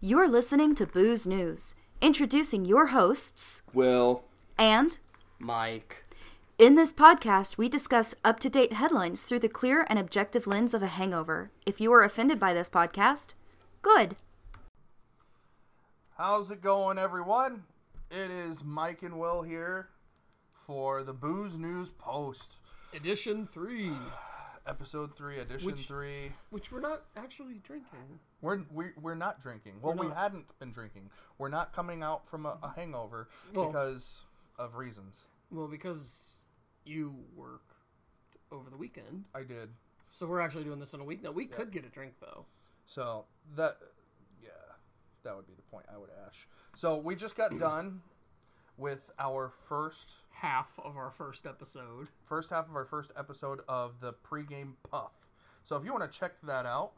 You're listening to Booze News, introducing your hosts, Will. and Mike. in this podcast, we discuss up to date headlines through the clear and objective lens of a hangover. If you are offended by this podcast, good. How's it going, everyone? It is Mike and Will here for the Booze News Post, Edition 3, episode three, edition Which- three. which we're not actually drinking. We're we're, we're not drinking. Well, We're we hadn't been drinking. We're not coming out from a, a mm. hangover Well- because of reasons. Well, because you worked over the weekend. I did. So we're actually doing this on a week. Now, we could get a drink, though. So that yeah, that would be the point I would ash. So we just got done with our first Half of our first episode. first half of our first episode of the pregame puff. So if you want to check that out,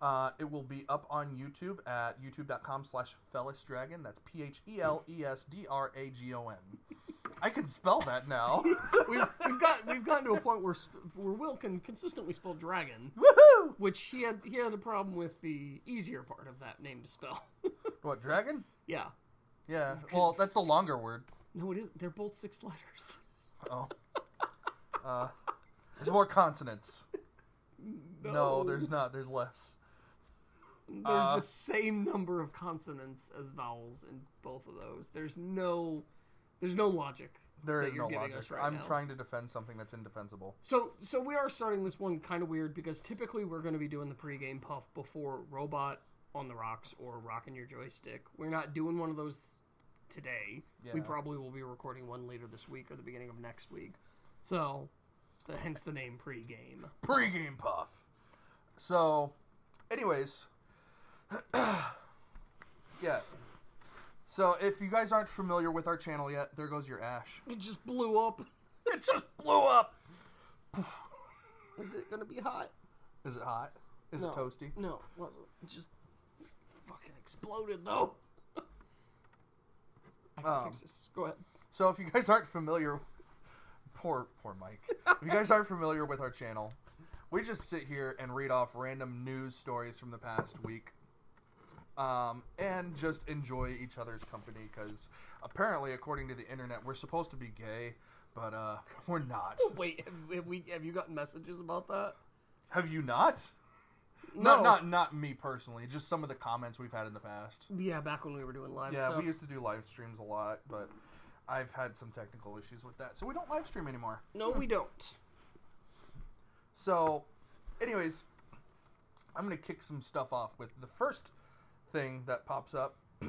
uh, it will be up on YouTube at youtube.com slash Dragon. That's P H E L E S D R A G O N. I can spell that now. We've, we've got we've gotten to a point where where Will can consistently spell dragon, Woohoo! which he had he had a problem with the easier part of that name to spell. What, dragon? yeah. Yeah. Well, that's the longer word. No, it is. They're both six letters. Oh. Uh, there's more consonants. No, there's not. There's less. There's Uh, the same number of consonants as vowels in both of those. There's no, there's no logic. There is no logic. right I'm now. trying to defend something that's indefensible. So, so we are starting this one kind of weird because typically we're going to be doing the pregame puff before Robot on the Rocks or rocking Your Joystick. We're not doing one of those today. We probably will be recording one later this week or the beginning of next week. So, hence the name pregame. pregame puff. So, anyways, yeah. So, if you guys aren't familiar with our channel yet, there goes your ash. It just blew up. It just blew up. Is it going to be hot? Is it hot? Is No. it toasty? No, it wasn't. It just fucking exploded though. I can Um, fix this. Go ahead. So, if you guys aren't familiar, poor poor Mike. if you guys aren't familiar with our channel, we just sit here and read off random news stories from the past week. Um, and just enjoy each other's company because apparently, according to the internet, we're supposed to be gay, but uh, we're not. Wait, have, have we have you gotten messages about that? Have you not? No. Not not not me personally. Just some of the comments we've had in the past. Yeah, back when we were doing live Yeah, stuff. we used to do live streams a lot, but I've had some technical issues with that, so we don't live stream anymore. No, we don't. So, anyways, I'm gonna kick some stuff off with the first thing that pops up.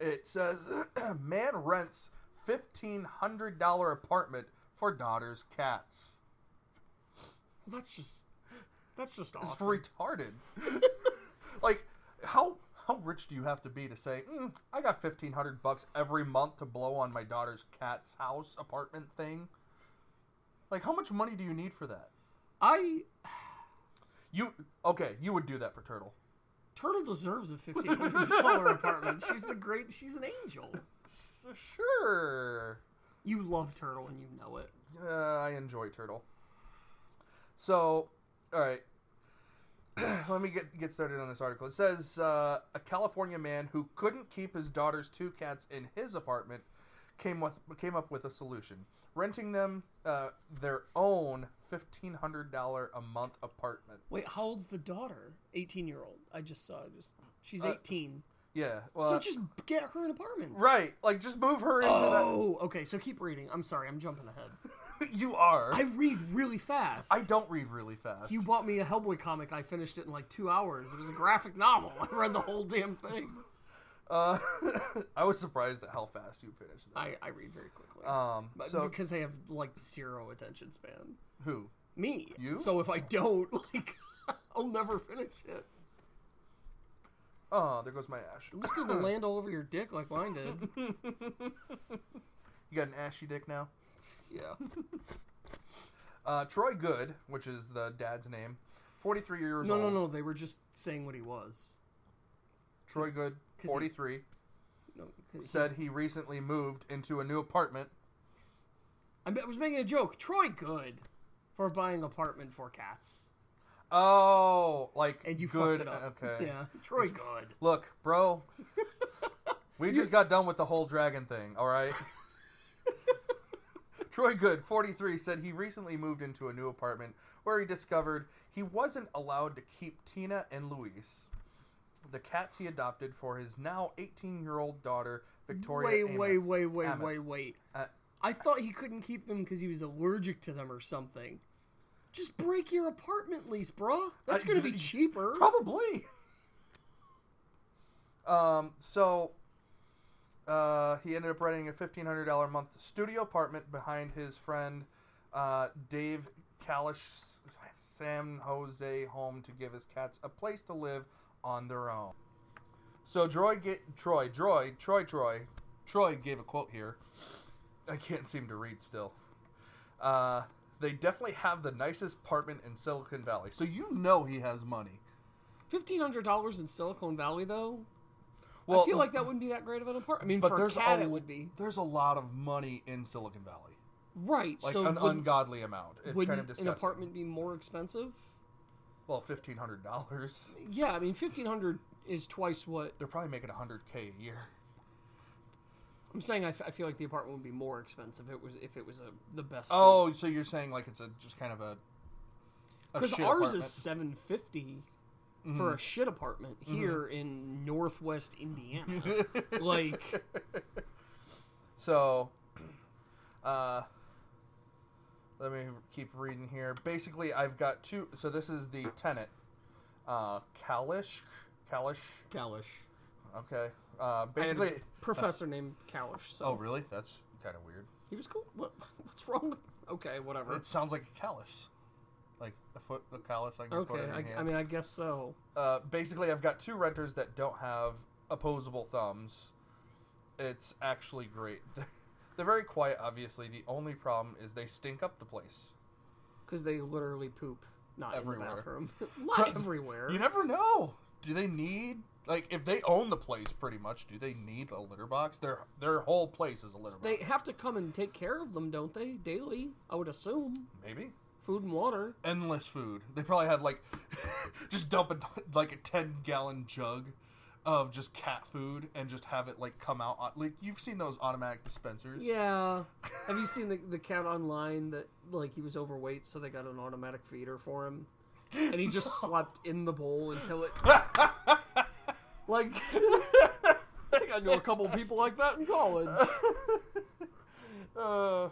it says, "Man rents fifteen hundred dollar apartment for daughter's cats." That's just that's just awesome. It's retarded. like, how how rich do you have to be to say, mm, "I got fifteen hundred bucks every month to blow on my daughter's cat's house apartment thing"? Like, how much money do you need for that? I You okay? You would do that for Turtle. Turtle deserves a fifteen hundred dollar apartment. She's the great. She's an angel. Sure. You love Turtle and you know it. Uh, I enjoy Turtle. So, all right. Let me get get started on this article. It says uh, a California man who couldn't keep his daughter's two cats in his apartment came with came up with a solution, renting them uh, their own fifteen hundred dollar a month apartment. Wait, how old's the daughter? Eighteen year old. I just saw. Just she's Uh, eighteen. Yeah, well, so just get her an apartment. right, like just move her into that. Oh, okay. So keep reading. I'm sorry, I'm jumping ahead. that. you are. I read really fast. I don't read really fast. You bought me a Hellboy comic. I finished it in like two hours. It was a graphic novel. I read the whole damn thing. Uh, I was surprised at how fast you finished that. I, I read very quickly. Um, But- so because I have like zero attention span. Who? Me. You? So if I don't, like, I'll never finish it. Oh, there goes my ash. At least didn't land all over your dick like mine did. You got an ashy dick now. Yeah. Uh, Troy Good, which is the dad's name, 43 years No, old. no, no. No. They were just saying what he was. Troy Good, 43, No, 'cause he's- said he recently moved into a new apartment. I was making a joke. Troy Good for buying apartment for cats. Oh, like and you good. fucked it up. Okay. Yeah, Troy good. Look, bro. we just got done with the whole dragon thing. All right. Troy Good, 43, said he recently moved into a new apartment where he discovered he wasn't allowed to keep Tina and Luis, the cats he adopted for his now 18 year old daughter, Victoria. Wait, wait, wait, wait, Amos. wait, wait. Uh, I thought he couldn't keep them because he was allergic to them or something. Just break your apartment lease, bro. That's Uh, gonna be cheaper. Probably. Um. So, uh, he ended up renting a fifteen hundred dollar a month studio apartment behind his friend, uh, Dave Kalish San Jose home to give his cats a place to live on their own. So Troy get Troy Troy Troy Troy Troy gave a quote here. I can't seem to read still. Uh, they definitely have the nicest apartment in Silicon Valley. So you know he has money. Fifteen hundred dollars in Silicon Valley, though. Well, I feel like that wouldn't be that great of an apartment. I mean, but for a there's cat, a, it would be There's a lot of money in Silicon Valley, right. like so an would, ungodly amount. It's wouldn't kind of disgusting. an apartment be more expensive? well, fifteen hundred dollars. Yeah, I mean, fifteen hundred is twice what They're probably making hundred k a year. I'm saying. I, f- I feel like the apartment would be more expensive if it was if it was a the best. Oh, so you're saying like it's a just kind of a because ours apartment. is seven fifty Mm-hmm. for a shit apartment here in Northwest Indiana. like, So, uh, let me keep reading here. Basically, I've got two. So this is the tenant, uh, Kalish, Kalish. Kalish. Okay. Uh, I had a basically. professor named Kalish. So Oh, really? That's kind of weird. he was cool. What, what's wrong? with Okay, whatever. It sounds like a callus, like a foot, a callus. I guess. Okay, I, in your I hand. mean, I guess so. uh, basically, I've got two renters that don't have opposable thumbs. It's actually great. They're very quiet. Obviously, the only problem is they stink up the place. Because they literally poop, not Everywhere. in the bathroom. not everywhere. You never know. Do they need like if they own the place pretty much? Do they need a litter box? Their their whole place is a litter they box. have to come and take care of them, don't they? Daily, I would assume. Maybe Food and water. endless food. They probably have like just dump a, like a ten gallon jug of just cat food and just have it like come out. on- Like you've seen those automatic dispensers. Yeah. Have you seen the, the cat online that like he was overweight, so they got an automatic feeder for him, and he just slept in the bowl until it. Like, I think I know a couple people like that in college. Uh,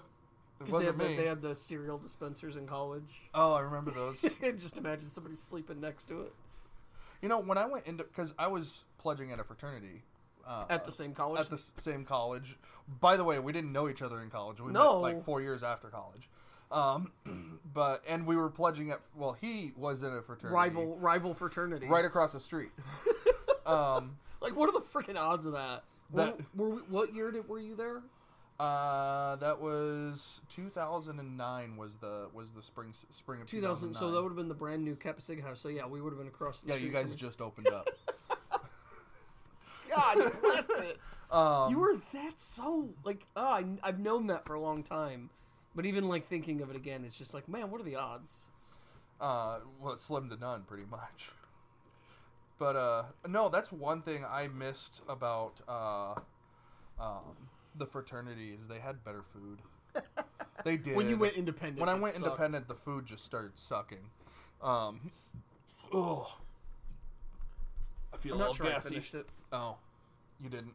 it 'Cause they wasn't had, the, me. they had the cereal dispensers in college. Oh, I remember those. just imagine somebody sleeping next to it you know, when I went into because I was pledging at a fraternity. Uh, at the same college. at the s- same college. By the way, we didn't know each other in college. We No. met like four years after college. Um, but and we were pledging at. Well, he was in a fraternity rival rival fraternities. right across the street. Um, Like, what are the freaking odds of that? That- When- were we, what year did, were you there? uh, that was 2009. Was the was the spring spring of 2000. So that would have been the brand new Kappa Sigma house. So yeah, we would have been across the yeah, street. you guys just opened up. God bless it. Um, You were that so like oh, I, I've known that for a long time, but even like thinking of it again, it's just like man, what are the odds? uh, well, slim to none, pretty much. But uh, no, that's one thing I missed about uh, um, the fraternities. They had better food. They did. When you went independent, when I it went sucked. independent, the food just started sucking. Um, oh, I feel I'm a not little sure I gassy. finished it. Oh, you didn't.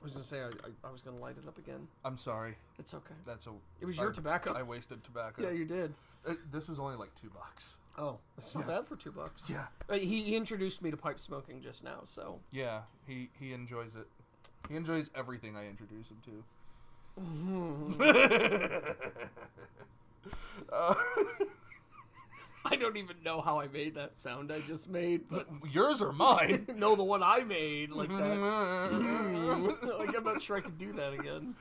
I was gonna say I, I, I was gonna light it up again. I'm sorry. It's okay. That's a. It was your I- tobacco. I wasted tobacco. yeah, you did. Uh, this was only like two bucks. Oh, it's not bad for two bucks. Yeah. Uh, he, he introduced me to pipe smoking just now, so Yeah, he he enjoys it. He enjoys everything I introduce him to. Uh, I don't even know how I made that sound I just made, but yours or mine? no, the one I made like that. like I'm not sure I could do that again.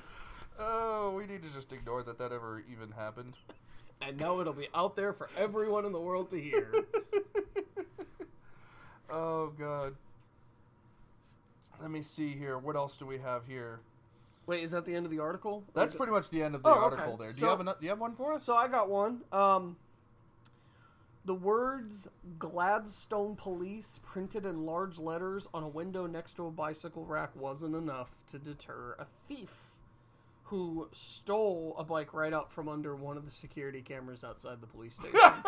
oh, we need to just ignore that that ever even happened. And now it'll be out there for everyone in the world to hear. Oh god. Let me see here. What else do we have here? Wait, is that the end of the article? That's pretty much the end of the Oh, okay. article there. Do So- you have another, do you have one for us? So I got one. Um, The words Gladstone Police printed in large letters on a window next to a bicycle rack wasn't enough to deter a thief who stole a bike right out from under one of the security cameras outside the police station.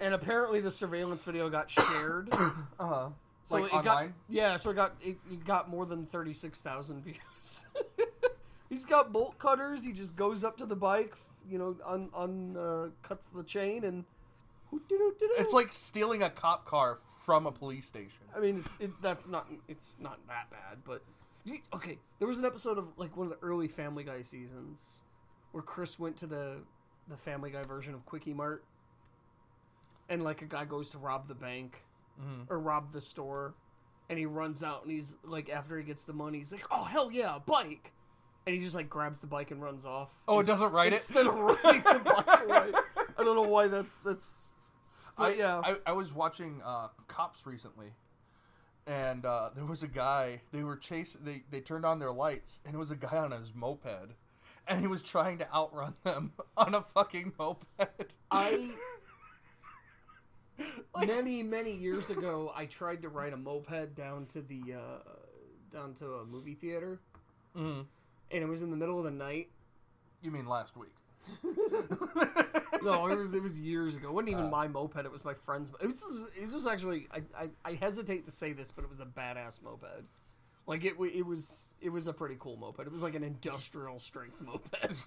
and apparently the surveillance video got shared. Uh huh. So like it got online. yeah, so it got it, it got more than thirty six thousand views. He's got bolt cutters. He just goes up to the bike, you know, un, un uh, cuts the chain and. It's like stealing a cop car from a police station. I mean, it's it, that's not it's not that bad, but okay. There was an episode of like one of the early Family Guy seasons where Chris went to the the Family Guy version of Quickie Mart, and like a guy goes to rob the bank Mhm. or rob the store, and he runs out and he's like after he gets the money, he's like, "Oh hell yeah, a bike!" And he just like grabs the bike and runs off. Oh, it doesn't write it? instead of the bike away. I don't know why that's that's. I, yeah, I, I was watching uh, Cops recently, and uh, there was a guy. They were chasing. They they turned on their lights, and it was a guy on his moped, and he was trying to outrun them on a fucking moped. I many many years ago I tried to ride a moped down to the uh, down to a movie theater, Mhm. and it was in the middle of the night. You mean last week? No, it was it was years ago. It wasn't even Uh. my moped. It was my friend's. It was it was actually I, I I hesitate to say this, but it was a badass moped. Like it it was it was a pretty cool moped. It was like an industrial strength moped.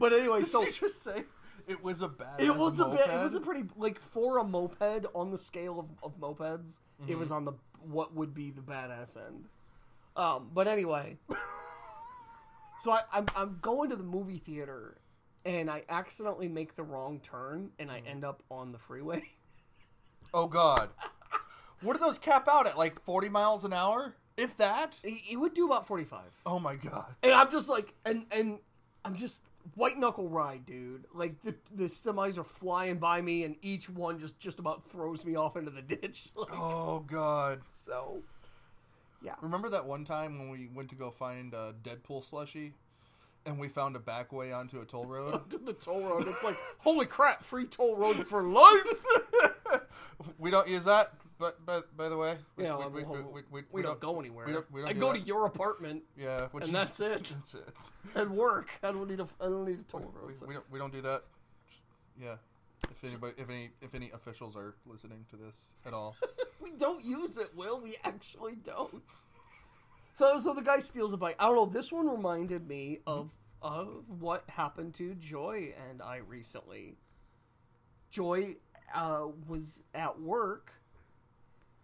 But anyway, so just say it was a bad? It was a bit. It was a pretty like for a moped on the scale of, of mopeds. It Mm-hmm. was on the what would be the badass end. Um, but anyway, so I, I'm I'm going to the movie theater, and I accidentally make the wrong turn, and. I end up on the freeway. Oh God. What do those cap out at? Like forty miles an hour, if that? it, it would do about 45. Oh my God. and I'm just like, and and I'm just white knuckle ride, dude. Like the the semis are flying by me, and each one just just about throws me off into the ditch. Like, Oh God. so. Yeah. Remember that one time when we went to go find uh, Deadpool slushy, and we found a back way onto a toll road? to the toll road. It's like, holy crap, free toll road for life. we don't use that, but but by the way, we, Yeah, we, we, we, we, we don't go anywhere. we don't- don't I do go that. to your apartment Yeah, which and is, that's it. That's it. and work. I don't need a. I don't need a toll road. so- we don't we don't do that. Just, yeah. If anybody, if any, if any officials are listening to this at all, we don't use it, Will. We actually don't. So, so the guy steals a bike. I don't know. This one reminded me of of what happened to Joy and I recently. Joy uh, was at work,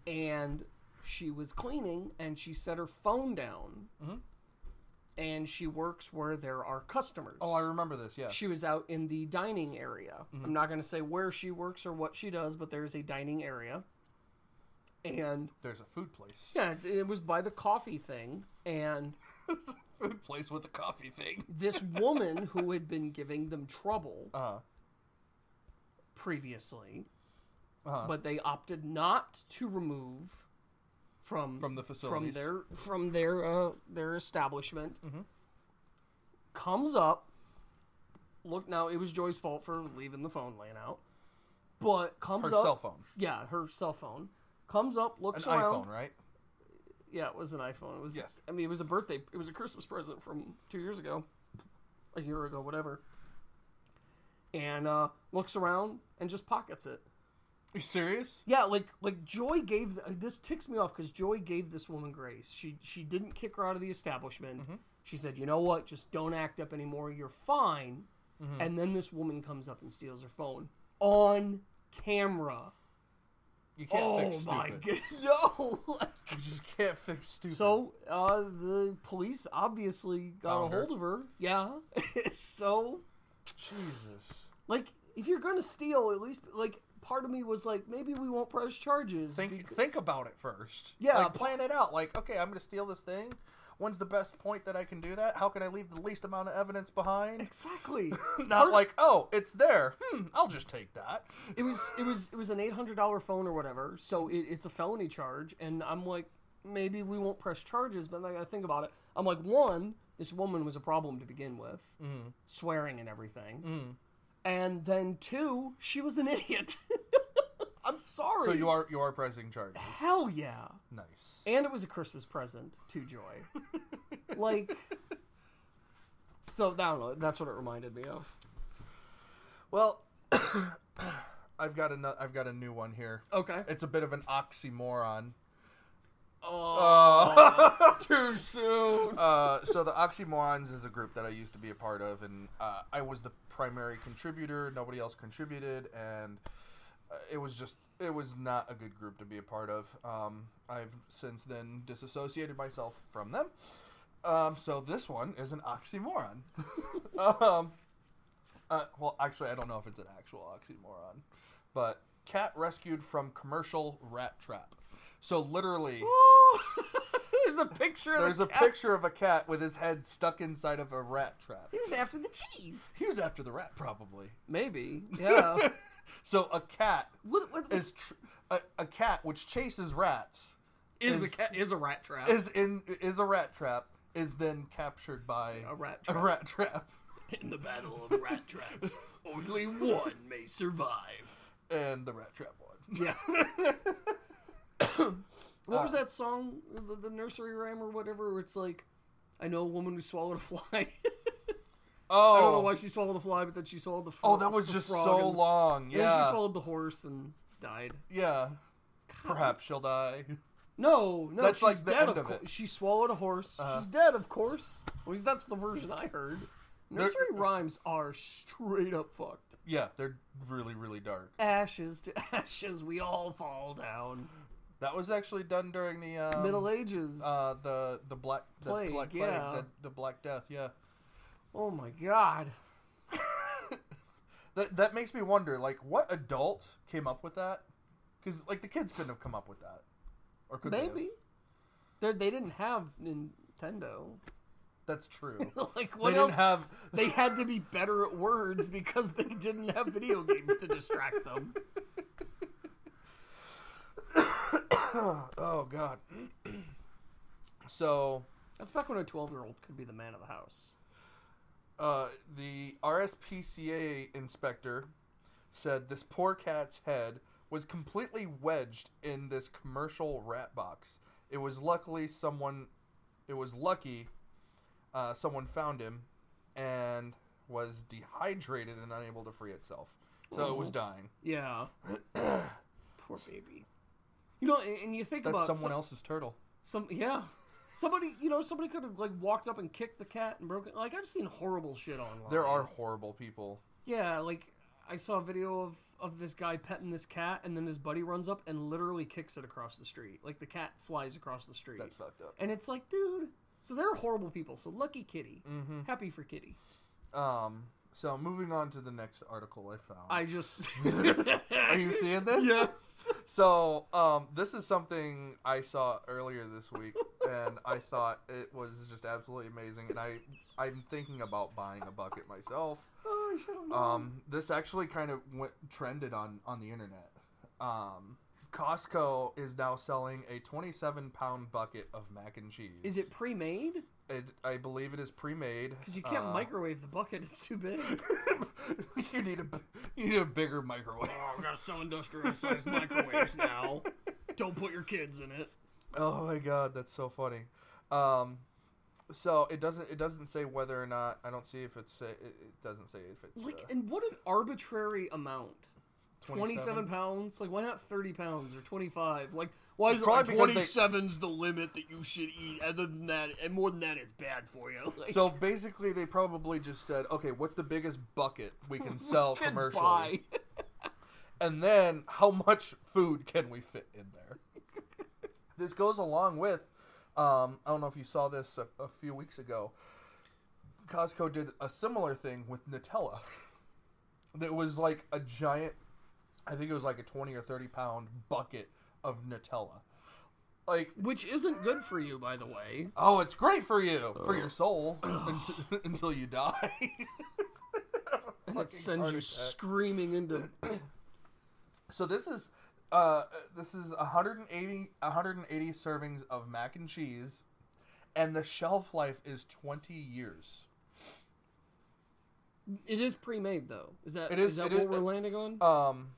and she was cleaning, and she set her phone down, Mhm. and she works where there are customers. oh, I remember this. Yeah. She was out in the dining area. I'm not going to say where she works or what she does, but there's a dining area. And There's a food place. yeah, it- was by the coffee thing. And food place with the coffee thing. this woman who had been giving them trouble Uh. previously, Uh. but they opted not to remove from From the from their from their uh, their establishment. Mhm. Comes up. Look now, it was Joy's fault for leaving the phone laying out. But comes her up, Her cell phone, yeah, her cell phone comes up, an looks around. iPhone, right? Yeah, it was an iPhone. It was. Yes. I mean, it was a birthday. It was a Christmas present from two years ago, a year ago, whatever. And uh, looks around and just pockets it. Are you serious? Yeah, like like Joy gave th- this ticks me off because Joy gave this woman grace. She she didn't kick her out of the establishment. Mm-hmm. She said, "You know what? Just don't act up anymore. You're fine." Mm-hmm. And then this woman comes up and steals her phone on camera. You can't oh fix my stupid. god, no! You just can't fix stupid. so uh, the police obviously got Found a her. hold of her. Yeah. so Jesus. like, if you're gonna steal, at least like part of me was like, maybe we won't press charges. Think think about it first. Yeah, Like plan it out. Like, okay, I'm gonna steal this thing. When's the best point that I can do that? How can I leave the least amount of evidence behind? exactly. Not Part- like, oh, it's there. Hmm, I'll just take that. it was it was it was an eight hundred dollar phone or whatever, so it, it's a felony charge, and I'm like, maybe we won't press charges, but I think about it, I'm like, one, this woman was a problem to begin with, Mm. swearing and everything, Mm. and then two, she was an idiot. I'm sorry. So you are you are pressing charges. hell yeah. Nice. And it was a Christmas present to Joy. like, so I don't know. That's what it reminded me of. Well, I've got a I've got a new one here. Okay. It's a bit of an oxymoron. Oh, too soon. Uh, so the Oxymorons is a group that I used to be a part of, and uh, I was the primary contributor. Nobody else contributed, and uh, it was just it was not a good group to be a part of. Um, I've since then disassociated myself from them. Um, so this one is an oxymoron. um, uh, well, actually, I don't know if it's an actual oxymoron, but cat rescued from commercial rat trap. So literally. There's a picture. There's of a cat. picture of a cat with his head stuck inside of a rat trap. He was after the cheese. He was after the rat, probably. Maybe. Yeah. So a cat what, what, is tr- a, a cat which chases rats is, a cat? Is a rat trap? is in is a rat trap is then captured by a rat a trap? rat trap In the battle of rat traps, only one may survive. and the rat trap won. Yeah. what was Uh, that song, the, the nursery rhyme or whatever? Where it's like, I know a woman who swallowed a fly. Oh, I don't know why she swallowed the fly, but then she swallowed the. Fro- oh, that was just so and- long. And Yeah, she swallowed the horse and died. yeah. Perhaps she'll die. No, no, That's she's like the dead. end Of of course, it. she swallowed a horse. Uh-huh. She's dead, of course. At least that's the version I heard. Nursery rhymes are straight up fucked. Yeah, they're really really dark. Ashes to ashes, we all fall down. That was actually done during the um, Middle Ages. Uh, the the black the Plague, black plague, yeah. the, the black death. Yeah, oh my god. that that makes me wonder, like, what adult came up with that? Because like the kids couldn't have come up with that, or could they? Maybe. They they didn't have Nintendo. That's true. like they what didn't else? have. They had to be better at words because they didn't have video games to distract them. oh God. so That's back when a twelve-year-old could be the man of the house. Uh, the RSPCA inspector said this poor cat's head was completely wedged in this commercial rat box. It was luckily someone. It was lucky uh, someone found him and was dehydrated and unable to free itself. So it was dying. Yeah. Poor baby. You know, and and you think That's about someone some, else's turtle. some, yeah, somebody, you know, somebody could have like walked up and kicked the cat and broken. Like I've seen horrible shit online. There are horrible people. yeah, like I saw a video of of this guy petting this cat, and then his buddy runs up and literally kicks it across the street. Like the cat flies across the street, That's fucked up. and it's like, dude. So there are horrible people. So lucky Kitty, Mm-hmm. happy for Kitty. Um. So moving on to the next article I found. I just. Are you seeing this? Yes. So, um, this is something I saw earlier this week, and I thought it was just absolutely amazing. And I, I'm thinking about buying a bucket myself. Oh, I should. Um, this actually kind of went trended on on the internet. Um, Costco is now selling a 27 pound bucket of mac and cheese. Is it pre-made? It, I believe it is pre-made. Because you can't Uh, microwave the bucket; it's too big. you need a you need a bigger microwave. oh, we gotta sell industrial-sized microwaves now. Don't put your kids in it. Oh my god, that's so funny. Um, so it doesn't it doesn't say whether or not I don't see if it's it, it doesn't say if it's Like, uh, and what an arbitrary amount. 27? 27 pounds? Like, why not 30 pounds or 25? Like, why is it like because they- 27's the limit that you should eat? Other than that, and more than that, it's bad for you. Like, So basically, they probably just said, okay, what's the biggest bucket we can sell can commercially, and then how much food can we fit in there? this goes along with, um, I don't know if you saw this a, a few weeks ago. Costco did a similar thing with Nutella. That was like a giant, I think it was like a twenty or thirty pound bucket of Nutella. Like Which isn't good for you, by the way. Oh, it's great for you, for your soul, until, until you die. And it sends you attack. screaming into. So this is uh, this is 180 180 servings of mac and cheese, and the shelf life is 20 years. It is pre-made though. Is that It is- is that it what is- we're landing on? Um,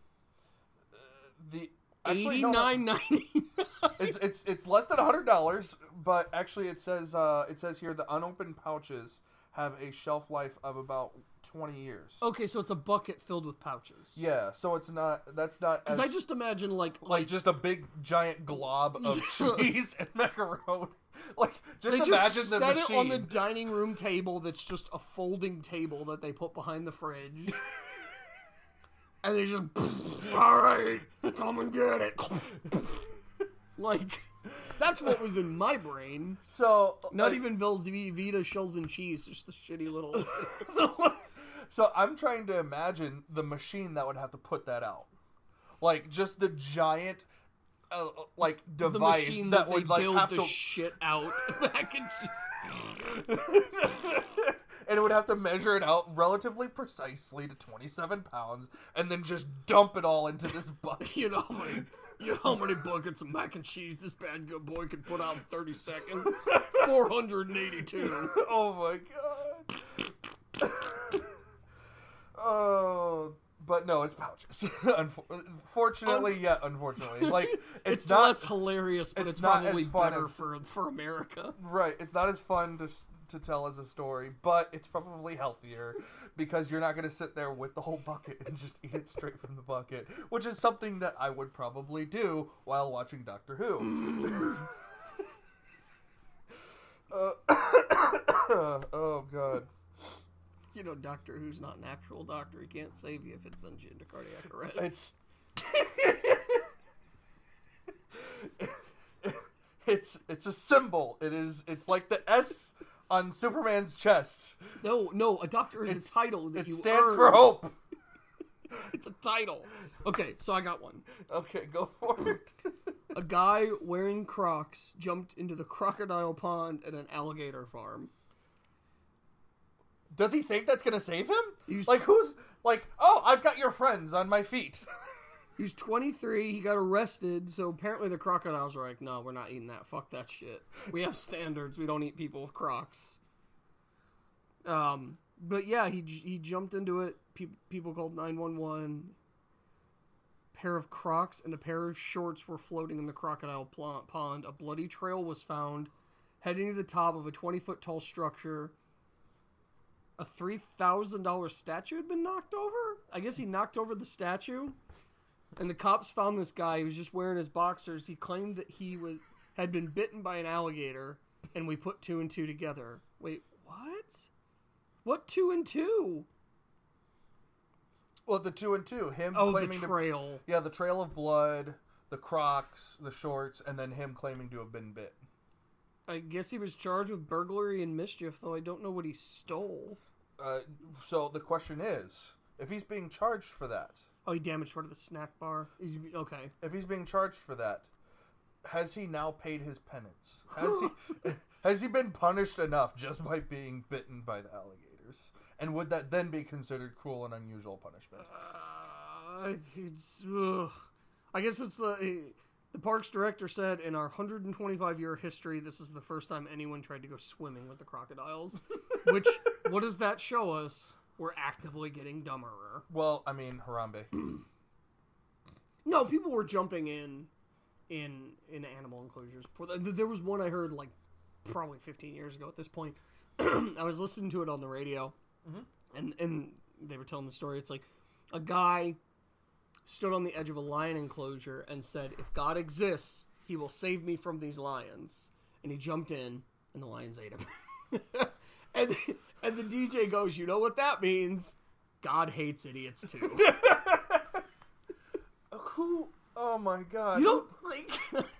the actually Eighty no, no, nine ninety nine. it's it's it's less than hundred dollars, but actually it says uh it says here the unopened pouches have a shelf life of about twenty years. Okay, so it's a bucket filled with pouches. Yeah, so it's not that's not Because I just imagine like like just a big giant glob of cheese and macaroni. Like just they imagine just the set machine. it on the dining room table that's just a folding table that they put behind the fridge. and they just all right, come and get it. like that's what was in my brain. so Not like, even Velveeta shells and cheese, just the shitty little So I'm trying to imagine the machine that would have to put that out, like just the giant, uh, like device that, that, would like build have the to, shit out mac and cheese. And it would have to measure it out relatively precisely to 27 pounds, and then just dump it all into this bucket. You know how many, you know how many buckets of mac and cheese this bad good boy could put out in 30 seconds? 482. oh my god. oh, but no, it's pouches. Unfor- Fortunately, yet unfortunately, like it's, It's, not less hilarious, but it's it's, not probably better for for America. Right. It's not as fun to to tell as a story, but it's probably healthier because you're not going to sit there with the whole bucket and just eat it straight from the bucket, which is something that I would probably do while watching Doctor Who. uh, oh god. You know, Doctor Who's not an actual doctor. He can't save you if it sends you into cardiac arrest. It's It's it's a symbol. It is it's like the S on Superman's chest. no, no, a doctor is It's, a title that it you stands earn. for hope. It's a title. Okay, so I got one. Okay, go for it. A guy wearing Crocs jumped into the crocodile pond at an alligator farm. Does he think that's gonna save him? He's- like who's like, oh, I've got your friends on my feet. He was 23. He got arrested. So apparently the crocodiles were like, "No, we're not eating that. Fuck that shit. We have standards. We don't eat people with Crocs." Um, but yeah, he he jumped into it. Pe- people called 911. Pair of Crocs and a pair of shorts were floating in the crocodile pond. A bloody trail was found heading to the top of a 20 foot tall structure. A three thousand dollar statue had been knocked over. I guess he knocked over the statue and the cops found this guy. He was just wearing his boxers. He claimed that he was had been bitten by an alligator, and we put two and two together. Wait, what? What two and two? well, the two and two, him Oh, the claiming to trail. yeah, the trail of blood, the Crocs, the shorts, and then him claiming to have been bit. I guess he was charged with burglary and mischief, though I don't know what he stole. Uh, so the question is, if he's being charged for that, Oh, he damaged part of the snack bar. Okay. if he's being charged for that, has he now paid his penance? Has he has he been punished enough just by being bitten by the alligators? And would that then be considered cruel and unusual punishment? Uh, it's, ugh. I guess it's the eh, the parks director said in our 125 year history, this is the first time anyone tried to go swimming with the crocodiles. Which what does that show us? We're actively getting dumber. Well, I mean, Harambe. No, people were jumping in in in animal enclosures. There was one I heard like probably 15 years ago. At this point, I was listening to it on the radio, mm-hmm. and and they were telling the story. It's like a guy stood on the edge of a lion enclosure and said, "If God exists, He will save me from these lions." And he jumped in, and the lions ate him. and and the DJ goes, "You know what that means? God hates idiots too." Who? Oh my God! you don't like.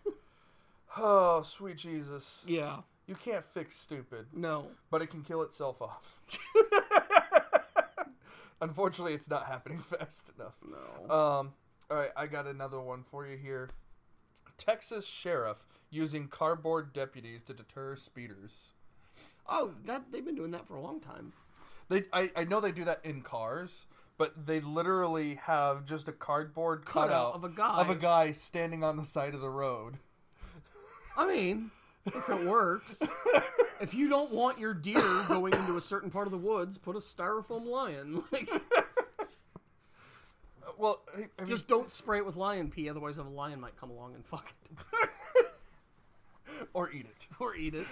Oh, sweet Jesus! yeah. You can't fix stupid, No. but it can kill itself off. Unfortunately, it's not happening fast enough. No. Um, all right, I got another one for you here. Texas sheriff using cardboard deputies to deter speeders. Oh, that they've been doing that for a long time. They, I, I know they do that in cars, but they literally have just a cardboard Cutout cutout of a guy. of a guy standing on the side of the road. I mean, if it works. if you don't want your deer going into a certain part of the woods, put a styrofoam lion. Like, Well, have you- just don't spray it with lion pee, otherwise a lion might come along and fuck it or eat it. or eat it.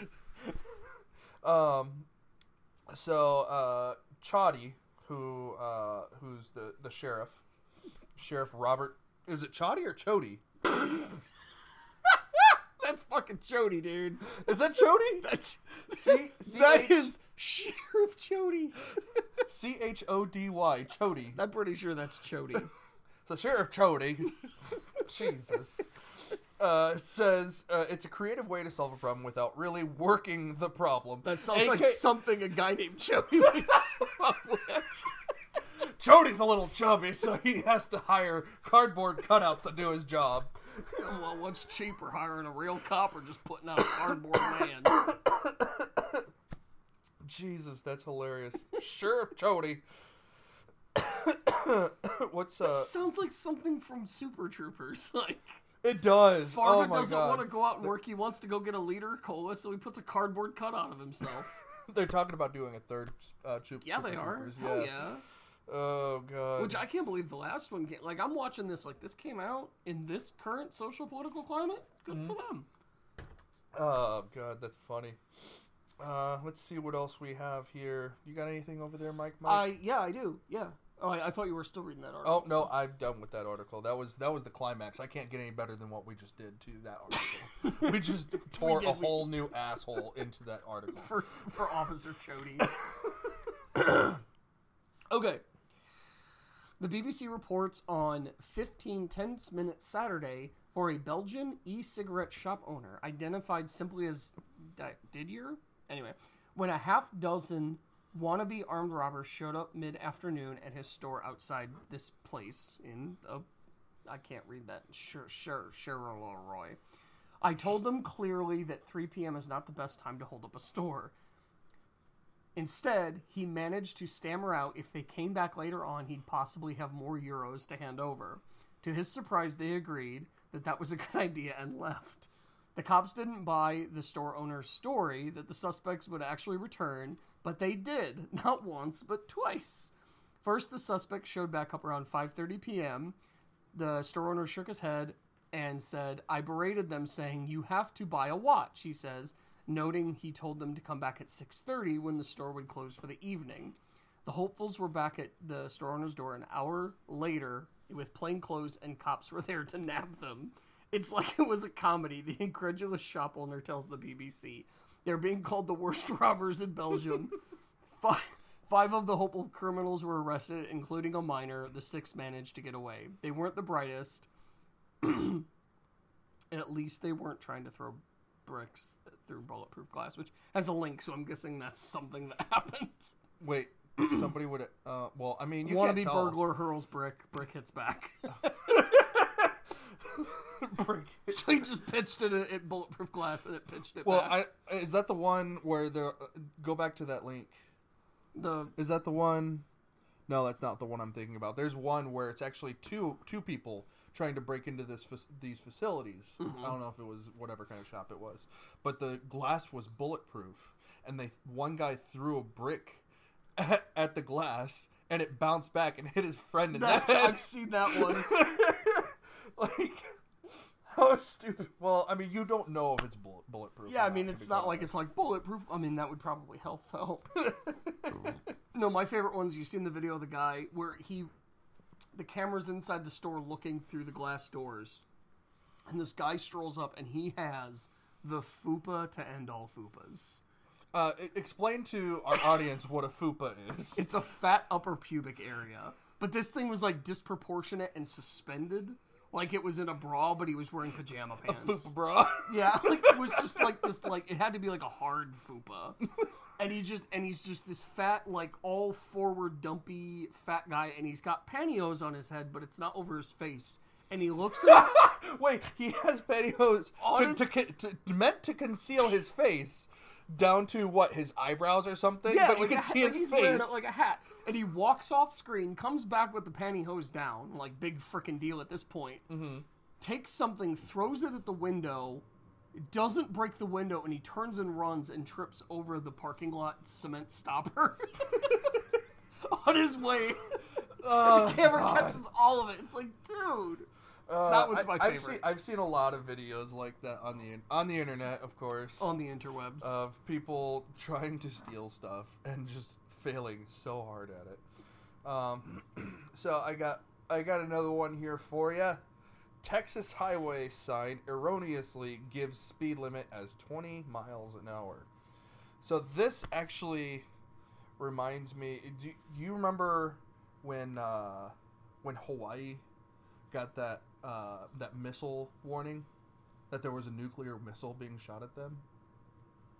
Um, so uh, Choddy, who uh, who's the the sheriff, Sheriff Robert. Is it Choddy or Chody? That's fucking Chody, dude. Is that Chody? That's C- that is Sheriff Chody. C H O D Y Chody. I'm pretty sure that's Chody. So Sheriff Chody, Jesus, uh, says uh, it's a creative way to solve a problem without really working the problem. That sounds like something a guy named Chody would come up with. Chody's a little chubby, so he has to hire cardboard cutouts to do his job. Well, what's cheaper, hiring a real cop or just putting out a cardboard man? Jesus, that's hilarious. Sheriff Chody. What's uh? Sounds like something from Super Troopers. Like It does. Farva oh doesn't god. want to go out and work. He wants to go get a liter cola, so he puts a cardboard cutout of himself. They're talking about doing a third uh, troop. yeah, they are. Hell yeah. Oh god. Which I can't believe the last one came. Like I'm watching this. Like this came out in this current social political climate. Good for them. Oh god, that's funny. Uh, let's see what else we have here. You got anything over there, Mike? Mike? I yeah, I do. Yeah. Oh, I, I thought you were still reading that article. Oh no, so- I'm done with that article. That was that was the climax. I can't get any better than what we just did to that article. we just tore did, a we- whole new asshole into that article. for for Officer Chody. okay. The BBC reports on 15 tense minutes Saturday for a Belgian e-cigarette shop owner identified simply as Di- Didier. Anyway, when a half dozen wannabe armed robbers showed up mid-afternoon at his store outside this place in a I can't read that. Sure, sure, Charleroi. I told them clearly that 3 p.m. is not the best time to hold up a store. Instead, he managed to stammer out if they came back later on, he'd possibly have more euros to hand over. To his surprise, they agreed that that was a good idea and left. The cops didn't buy the store owner's story that the suspects would actually return, but they did, not once, but twice. First, the suspect showed back up around 5:30 p.m. The store owner shook his head and said, "I berated them saying you have to buy a watch," he says, noting he told them to come back at 6:30 when the store would close for the evening. The hopefuls were back at the store owner's door an hour later with plain clothes and cops were there to nab them. It's like it was a comedy, the incredulous shop owner tells the BBC. They're being called the worst robbers in Belgium. Five, five of the hopeful criminals were arrested, including a minor. The six managed to get away. They weren't the brightest. At least they weren't trying to throw bricks through bulletproof glass, which has a link, so I'm guessing that's something that happened. Wait, somebody would. Uh, well, I mean, you Wannabe can't tell. burglar hurls brick, brick hits back. Brick. so he just pitched it at, bulletproof glass and it pitched it Well, back. I, is that the one where the uh, go back to that link? the Is that the one? No, that's not the one I'm thinking about. There's one where it's actually two two people trying to break into this these facilities. I don't know if it was whatever kind of shop it was, but the glass was bulletproof, and they one guy threw a brick at, at the glass, and it bounced back and hit his friend in the head. I've seen that one. like how stupid. Well, I mean, you don't know if it's bullet, bulletproof. Yeah, I mean, it's not like it's like bulletproof. I mean, that would probably help though. no, my favorite ones. You seen the video of the guy where he, the camera's inside the store looking through the glass doors, and this guy strolls up and he has the fupa to end all fupas. Uh, explain to our audience what a fupa is. It's a fat upper pubic area, but this thing was like disproportionate and suspended, like it was in a bra, but he was wearing pajama pants. fupa bra. Yeah, like it was just like this like it had to be like a hard fupa. And he just and he's just this fat, like all forward dumpy fat guy, and he's got pantyhose on his head, but it's not over his face. And he looks at Wait, he has pantyhose On to, his- to, con- to, meant to conceal his face down to what his eyebrows or something. yeah, but you like can a, see like his he's face. wearing it like a hat, and he walks off screen, comes back with the pantyhose down, like big freaking deal at this point. Mm-hmm. Takes something, throws it at the window, doesn't break the window, and he turns and runs and trips over the parking lot cement stopper on his way. Uh, the camera catches all of it. It's like, dude. uh, that one's I- my I've favorite. seen, I've seen a lot of videos like that on the on the internet, of course, On the interwebs. of people trying to steal stuff and just failing so hard at it. Um, so I got I got another one here for you. Texas highway sign erroneously gives speed limit as 20 miles an hour. So this actually reminds me. Do you remember when uh, when Hawaii got that uh, that missile warning that there was a nuclear missile being shot at them?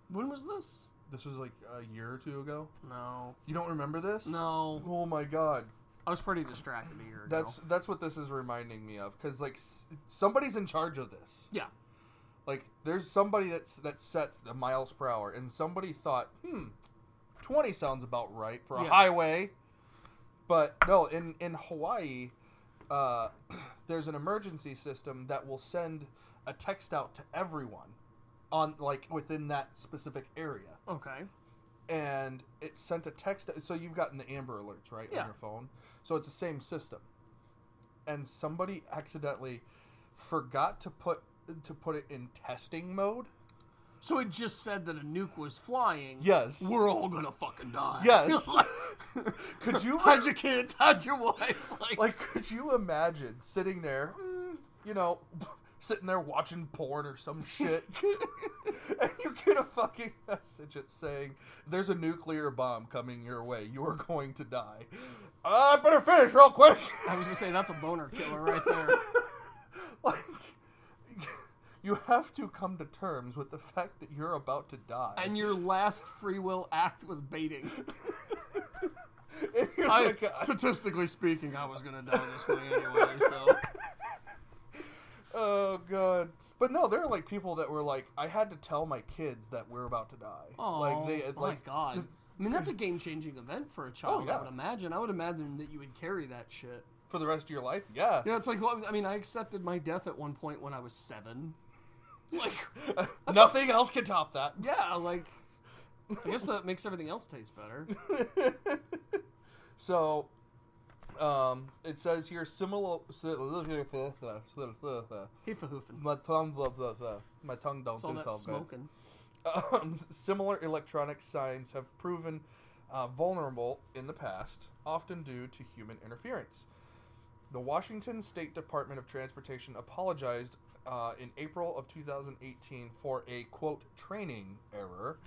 when was this? This was like a year or two ago. No. You don't remember this? No. Oh my god. I was pretty distracted a year ago. That's that's what this is reminding me of cuz like s- somebody's in charge of this. Yeah. Like there's somebody that's that sets the miles per hour and somebody thought, "Hmm, 20 sounds about right for a Yeah. highway." But no, in in Hawaii, uh, there's an emergency system that will send a text out to everyone on like within that specific area. Okay. and it sent a text. So you've gotten the Amber Alerts right Yeah. on your phone. So it's the same system. And somebody accidentally forgot to put to put it in testing mode. So it just said that a nuke was flying. Yes. We're all gonna fucking die. Yes. could you hide your kids, hide your wife. Like, like could you imagine sitting there, mm, you know, sitting there watching porn or some shit, and you get a fucking message that's saying there's a nuclear bomb coming your way. You are going to die. I better finish real quick. I was just saying, that's a boner killer right there. like you have to come to terms with the fact that you're about to die. and your last free will act was baiting. I, like, uh, statistically speaking, I was gonna die this way anyway. So oh god. But no, there are like people that were like, I had to tell my kids that we're about to die. Oh, like they, it's my like, God. I mean, that's a game changing event for a oh, child, Oh, yeah. I would imagine. I would imagine that you would carry that shit. for the rest of your life. Yeah. Yeah, it's like, well, I mean, I accepted my death at one point when I was seven. Like, Nothing else can top that. yeah, like, I guess that makes everything else taste better. So, um, it says here similar. My tongue, blah, blah, blah. my tongue don't all do that smoking. Um, similar electronic signs have proven uh, vulnerable in the past, often due to human interference. The Washington State Department of Transportation apologized uh, in April of 2018 for a quote training error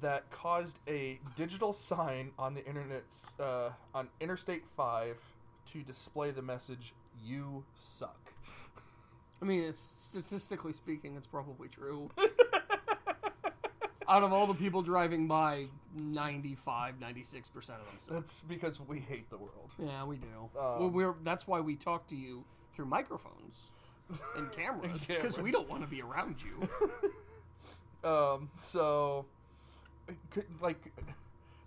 that caused a digital sign on the internet's uh, on Interstate 5 to display the message "You suck." I mean, it's, statistically speaking, it's probably true. Out of all the people driving by, 95, 96% of them suck. That's because we hate the world. Yeah, we do. Um, well, we're that's why we talk to you through microphones and cameras because we don't want to be around you. Um, so, could, like,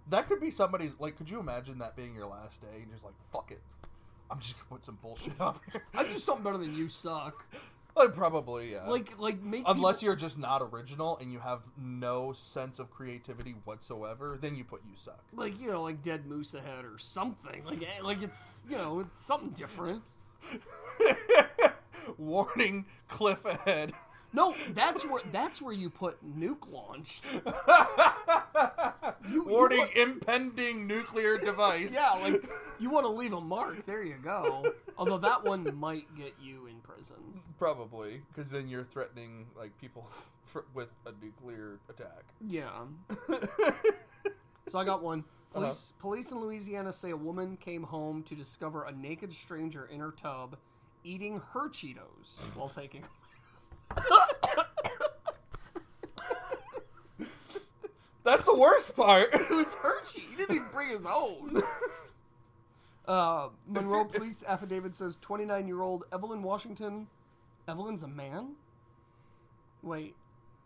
that could be somebody's. Like, could you imagine that being your last day and just like, fuck it, I'm just gonna put some bullshit up here. I'd do something better than you suck. like, probably, yeah. Like like make unless people- you're just not original and you have no sense of creativity whatsoever, then you put you suck. like you know like dead moose ahead or something like eh, like it's you know it's something different. Warning: cliff ahead. No, that's where that's where you put nuke launched. You- you Warning: want- impending nuclear device. Yeah, like you want to leave a mark. There you go. Although that one might get you in prison. Probably, because then you're threatening like people for, with a nuclear attack. Yeah. So I got one. Uh-huh. Police police in Louisiana say a woman came home to discover a naked stranger in her tub eating her Cheetos while taking That's the worst part. It was her cheat. He didn't even bring his own. Uh, Monroe police affidavit says 29 year old Evelyn Washington. Evelyn's a man? Wait.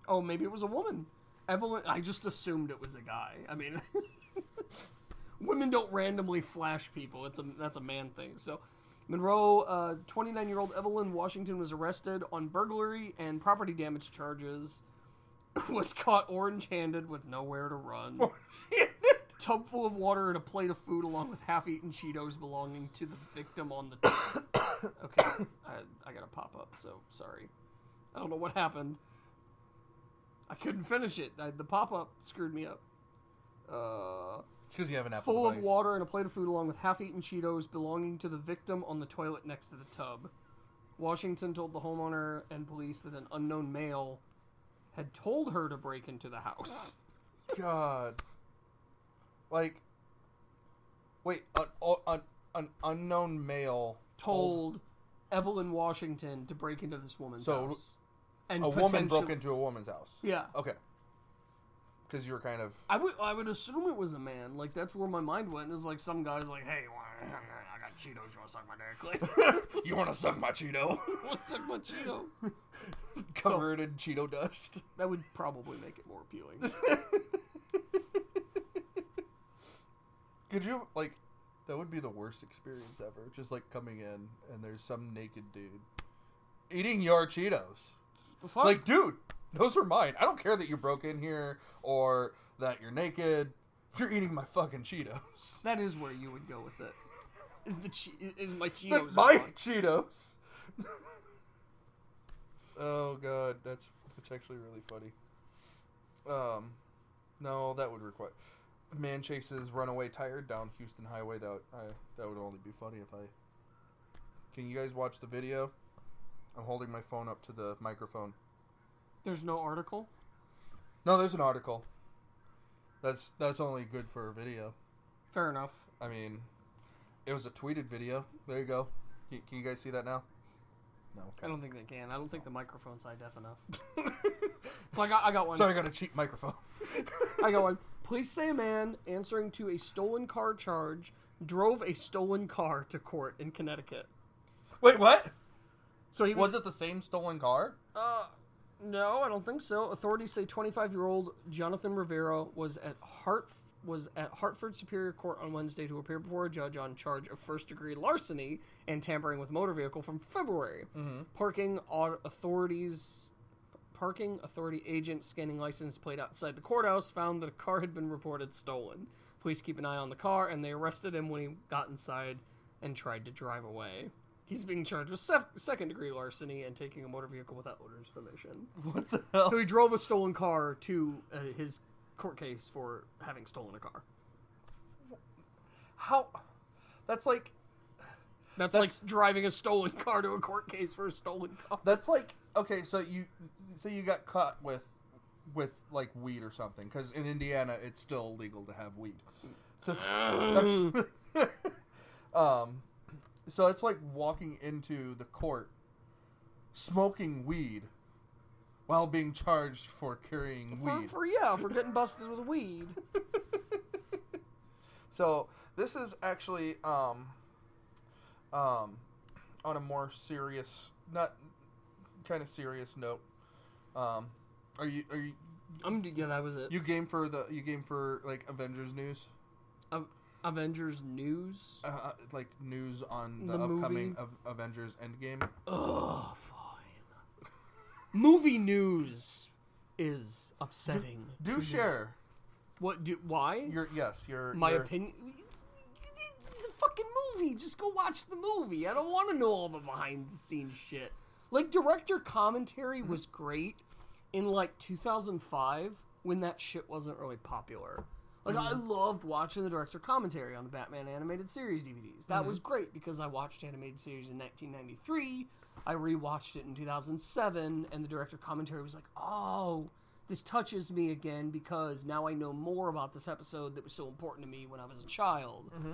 Oh, maybe it was a woman. Evelyn. I just assumed it was a guy. I mean, women don't randomly flash people. It's a that's a man thing. So, Monroe, 29 year old Evelyn Washington was arrested on burglary and property damage charges. was caught orange handed with nowhere to run. A tub full of water and a plate of food, along with half eaten Cheetos belonging to the victim on the. okay, I, I got to pop up, so sorry. I don't know what happened. I couldn't finish it. I, the pop up screwed me up. Uh, because you have an Apple full of water and a plate of food along with half-eaten Cheetos belonging to the victim on the toilet next to the tub. Washington told the homeowner and police that an unknown male had told her to break into the house. God. Like, wait, an, an, an unknown male Told Evelyn Washington to break into this woman's So, house. And a woman broke into a woman's house. Yeah. Okay. Because you were kind of. I would I would assume it was a man. Like that's where my mind went. It was like some guy's like, "Hey, I got Cheetos. You want to suck my dick?" Like, you want to suck my Cheeto? "What's suck my Cheeto?" Covered in Cheeto dust. That would probably make it more appealing. Could you like? That would be the worst experience ever. Just like coming in and there's some naked dude eating your Cheetos. The fuck? Like, dude, those are mine. I don't care that you broke in here or that you're naked. You're eating my fucking Cheetos. that is where you would go with it. Is the che- is my Cheetos? my mine. Cheetos. oh god, that's that's actually really funny. Um, no, that would require. Man chases runaway tired down Houston Highway. That I, that would only be funny if I. Can you guys watch the video? I'm holding my phone up to the microphone. There's no article. No, there's an article. That's that's only good for a video. Fair enough. I mean, it was a tweeted video. There you go. Can, can you guys see that now? No. I don't think they can. I don't think the microphone's high def enough. So I got I got one. Sorry, I got a cheap microphone. I got one. Police say a man answering to a stolen car charge drove a stolen car to court in Connecticut. Wait, what? So he was, Was it the same stolen car? Uh, no, I don't think so. Authorities say 25-year-old Jonathan Rivera was at Hart was at Hartford Superior Court on Wednesday to appear before a judge on charge of first-degree larceny and tampering with motor vehicle from February. Mm-hmm. Parking authorities parking authority agent scanning license plate outside the courthouse found that a car had been reported stolen. Police keep an eye on the car and they arrested him when he got inside and tried to drive away. He's being charged with sec- second degree larceny and taking a motor vehicle without owner's permission. What the hell? So he drove a stolen car to uh, his court case for having stolen a car. How? That's like That's, That's- like driving a stolen car to a court case for a stolen car. that's like okay. So you so you got caught with with like weed or something because in Indiana it's still legal to have weed. So that's, um, so it's like walking into the court smoking weed while being charged for carrying For, weed. for yeah, for getting busted with weed. So this is actually um, um, on a more serious, not kind of serious note. Um, are you are you I'm yeah, that was it. you game for the you game for like Avengers news? Av- Avengers news. Uh, like news on the, The upcoming of Avengers Endgame. Ugh, fine. Movie news is upsetting. Do me. share What? Do why? your yes your My your, opinion. It's a fucking movie. Just go watch the movie. I don't want to know all the behind the scenes shit. Like director commentary was great in like 2005 when that shit wasn't really popular. Like I mm-hmm. loved watching the director commentary on the Batman animated series DVDs. That was mm-hmm. great because I watched animated series in 1993. I rewatched it in 2007 and the director commentary was like, "Oh, this touches me again because now I know more about this episode that was so important to me when I was a child. Mm-hmm.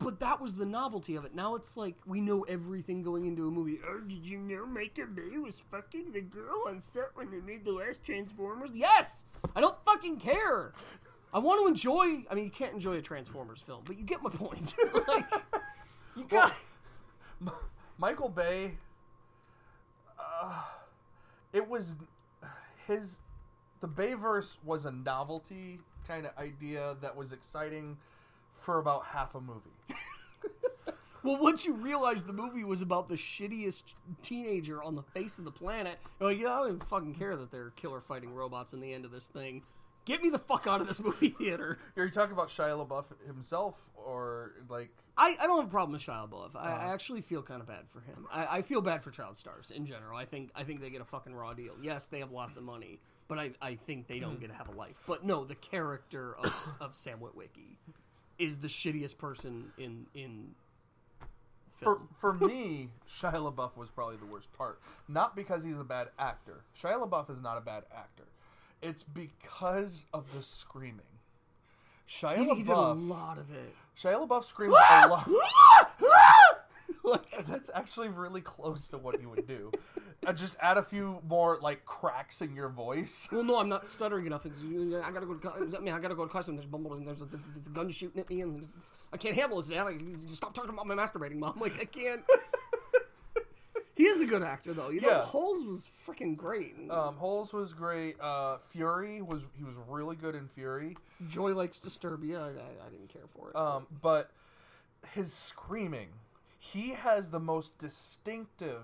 But that was the novelty of it. Now it's like we know everything going into a movie. Oh, did you know Michael Bay was fucking the girl on set when they made the last Transformers? Yes! I don't fucking care! I want to enjoy. I mean, you can't enjoy a Transformers film, but you get my point. like, you got. Michael Bay. Uh, it was his the Bayverse was a novelty kind of idea that was exciting for about half a movie. Well, once you realize the movie was about the shittiest teenager on the face of the planet, you're like, yeah, I don't even fucking care that they're killer fighting robots in the end of this thing. Get me the fuck out of this movie theater. Are you talking about Shia LaBeouf himself, or like? I, I don't have a problem with Shia LaBeouf. I, I uh-huh. actually feel kind of bad for him. I, I feel bad for child stars in general. I think I think they get a fucking raw deal. Yes, they have lots of money, but I, I think they don't mm-hmm. get to have a life. But no, the character of, of Sam Witwicky is the shittiest person in in For film. for me, Shia LaBeouf was probably the worst part. Not because he's a bad actor. Shia LaBeouf is not a bad actor. It's because of the screaming. Shia he, he did a lot of it. Shia LaBeouf screams a lot. Like, That's actually really close to what you would do. Uh, just add a few more like cracks in your voice. well, no, I'm not stuttering enough. It's, I gotta go. To, I mean, I gotta go to class, and there's bumble, and there's a, there's a gun shooting at me, and I can't handle this. Dad, just stop talking about my masturbating, mom. Like, I can't. He is a good actor, though. You know, Yeah. Holes was freaking great. Um, Holes was great. Uh, Fury was he was really good in Fury. Joy likes Disturbia. I, I, I didn't care for it. Um, but his screaming, he has the most distinctive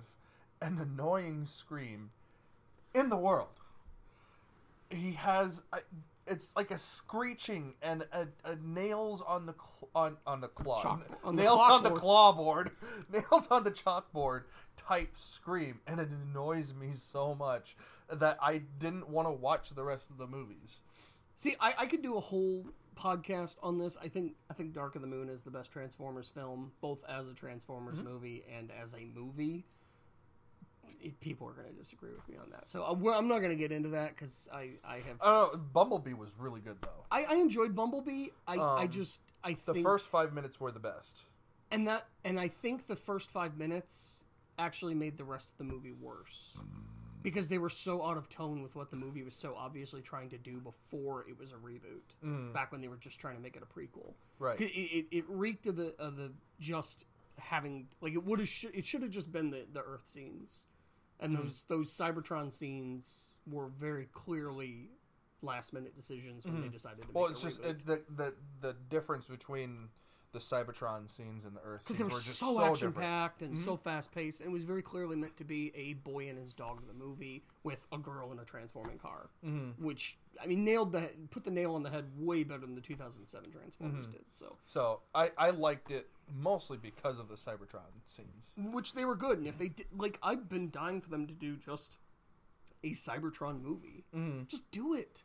and annoying scream in the world. He has a, it's like a screeching and a, a nails on the cl- on on the claw Chalk- on the nails on the chalkboard. claw board nails on the chalkboard type scream and it annoys me so much that I didn't want to watch the rest of the movies. See, I, I could do a whole podcast on this. I think I think Dark of the Moon is the best Transformers film, both as a Transformers Mm-hmm. movie and as a movie. People are going to disagree with me on that, so uh, well, I'm not going to get into that because I I have Oh, Bumblebee was really good though. I, I enjoyed Bumblebee. I I Um, just I The first five minutes were the best. and that and I think the first five minutes actually made the rest of the movie worse because they were so out of tone with what the movie was so obviously trying to do before it was a reboot. Back when they were just trying to make it a prequel, Right. It, it, it reeked of the of the just having like it would have sh- it should have just been the the Earth scenes, and hmm. those those Cybertron scenes were very clearly last minute decisions when they hmm. decided to. Well, make it's just it, the the the difference between the Cybertron scenes and the Earth because scenes they were were just so, so, action. Mm-hmm. packed and so fast paced, and it was very clearly meant to be a boy and his dog in the movie with a girl in a transforming car, mm-hmm. which I mean nailed the put the nail on the head way better than the 2007 Transformers Mm-hmm. did. So, So I I liked it mostly because of the Cybertron scenes. which they were good, and if they did, like I've been dying for them to do just a Cybertron movie, Mm-hmm. just do it.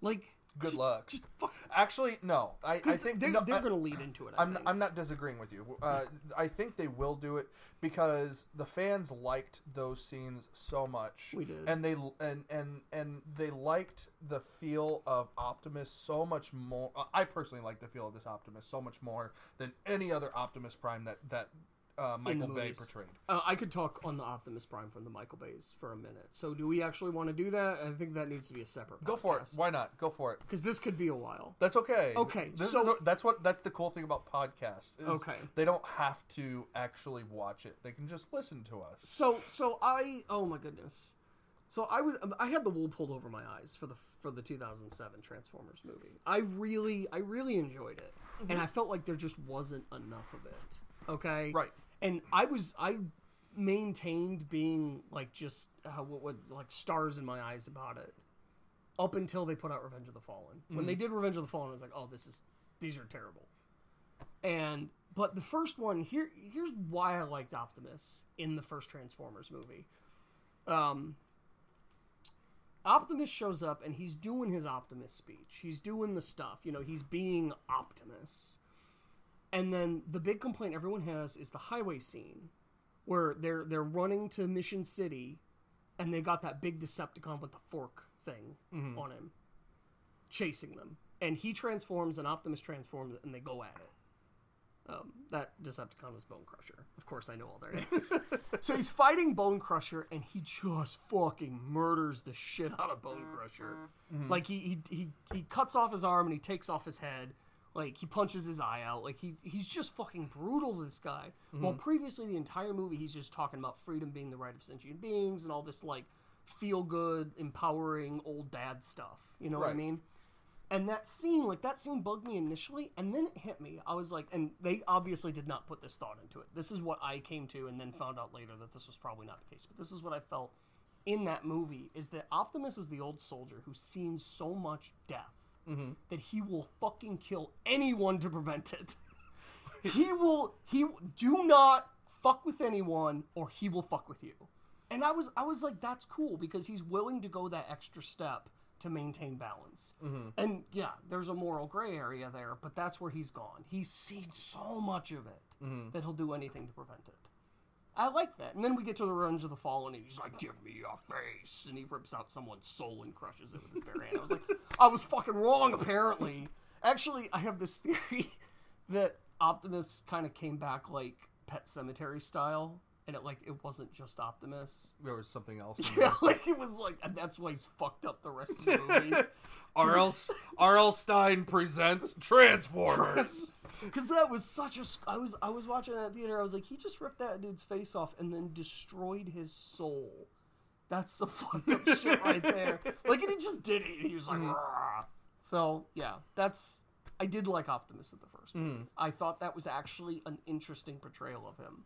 Like, Good just- luck. Just fuck. Actually, no. I, I think they're, no, they're going to lead into it. I I'm, think. I'm not disagreeing with you. Uh, I think they will do it because the fans liked those scenes so much. We did. and they and and and they liked the feel of Optimus so much more. I personally like the feel of this Optimus so much more than any other Optimus Prime that that uh, Michael Bay movies. portrayed. Uh, I could talk on the Optimus Prime from the Michael Bays for a minute. So, do we actually want to do that? I think that needs to be a separate. Go for it. Why not? Go for it. Because this could be a while. That's okay. Okay, This so- is, that's what that's the cool thing about podcasts. Is Okay. They don't have to actually watch it. They can just listen to us. So, so I. Oh my goodness. So I was. I had the wool pulled over my eyes for the for the 2007 Transformers movie. I really, I really enjoyed it, and I felt like there just wasn't enough of it. Okay. Right. And I was I maintained being like just uh, what, what like stars in my eyes about it up until they put out Revenge of the Fallen. When they did Revenge of the Fallen, I was like, oh, this is these are terrible. And but the first one here here's why I liked Optimus in the first Transformers movie. Um Optimus shows up and he's doing his Optimus speech. He's doing the stuff, you know, he's being Optimus. And then the big complaint everyone has is the highway scene where they're they're running to Mission City and they got that big Decepticon with the fork thing mm-hmm. on him chasing them. And he transforms and Optimus transforms and they go at it. Um, that Decepticon was Bonecrusher. Of course, I know all their names. so he's fighting Bonecrusher, and he just fucking murders the shit out of Bone mm-hmm. Crusher. Mm-hmm. Like he, he he he cuts off his arm and he takes off his head. Like he punches his eye out. Like he he's just fucking brutal. This guy. Mm-hmm. Well, previously the entire movie he's just talking about freedom being the right of sentient beings and all this like feel good, empowering old dad stuff. You know what I mean? And that scene, like that scene bugged me initially, and then it hit me. I was like, and they obviously did not put this thought into it. This is what I came to, and then found out later that this was probably not the case. But this is what I felt in that movie: is that Optimus is the old soldier who's seen so much death Mm-hmm. that he will fucking kill anyone to prevent it. he will. He do not fuck with anyone, or he will fuck with you. And I was, I was like, that's cool because he's willing to go that extra step to maintain balance. Mm-hmm. And yeah, there's a moral gray area there, but that's where he's gone. He's seen so much of it mm-hmm. that he'll do anything to prevent it. I like that. And then we get to the Revenge of the Fallen, and he's like, "Give me your face," and he rips out someone's soul and crushes it with his bare hand. I was like, I was fucking wrong. Apparently, actually, I have this theory that Optimus kind of came back like Pet Sematary style, and it like it wasn't just Optimus. There was something else. in Yeah, there. like it was like, and that's why he's fucked up the rest of the movies. R.L. R.L. Stine presents Transformers. Because that was such a. I was I was watching that theater. I was like, he just ripped that dude's face off and then destroyed his soul. That's the fucked up shit right there. Like, and he just did it. He was like, mm. "Rah." so yeah, that's. I did like Optimus at the first. Mm. movie. I thought that was actually an interesting portrayal of him.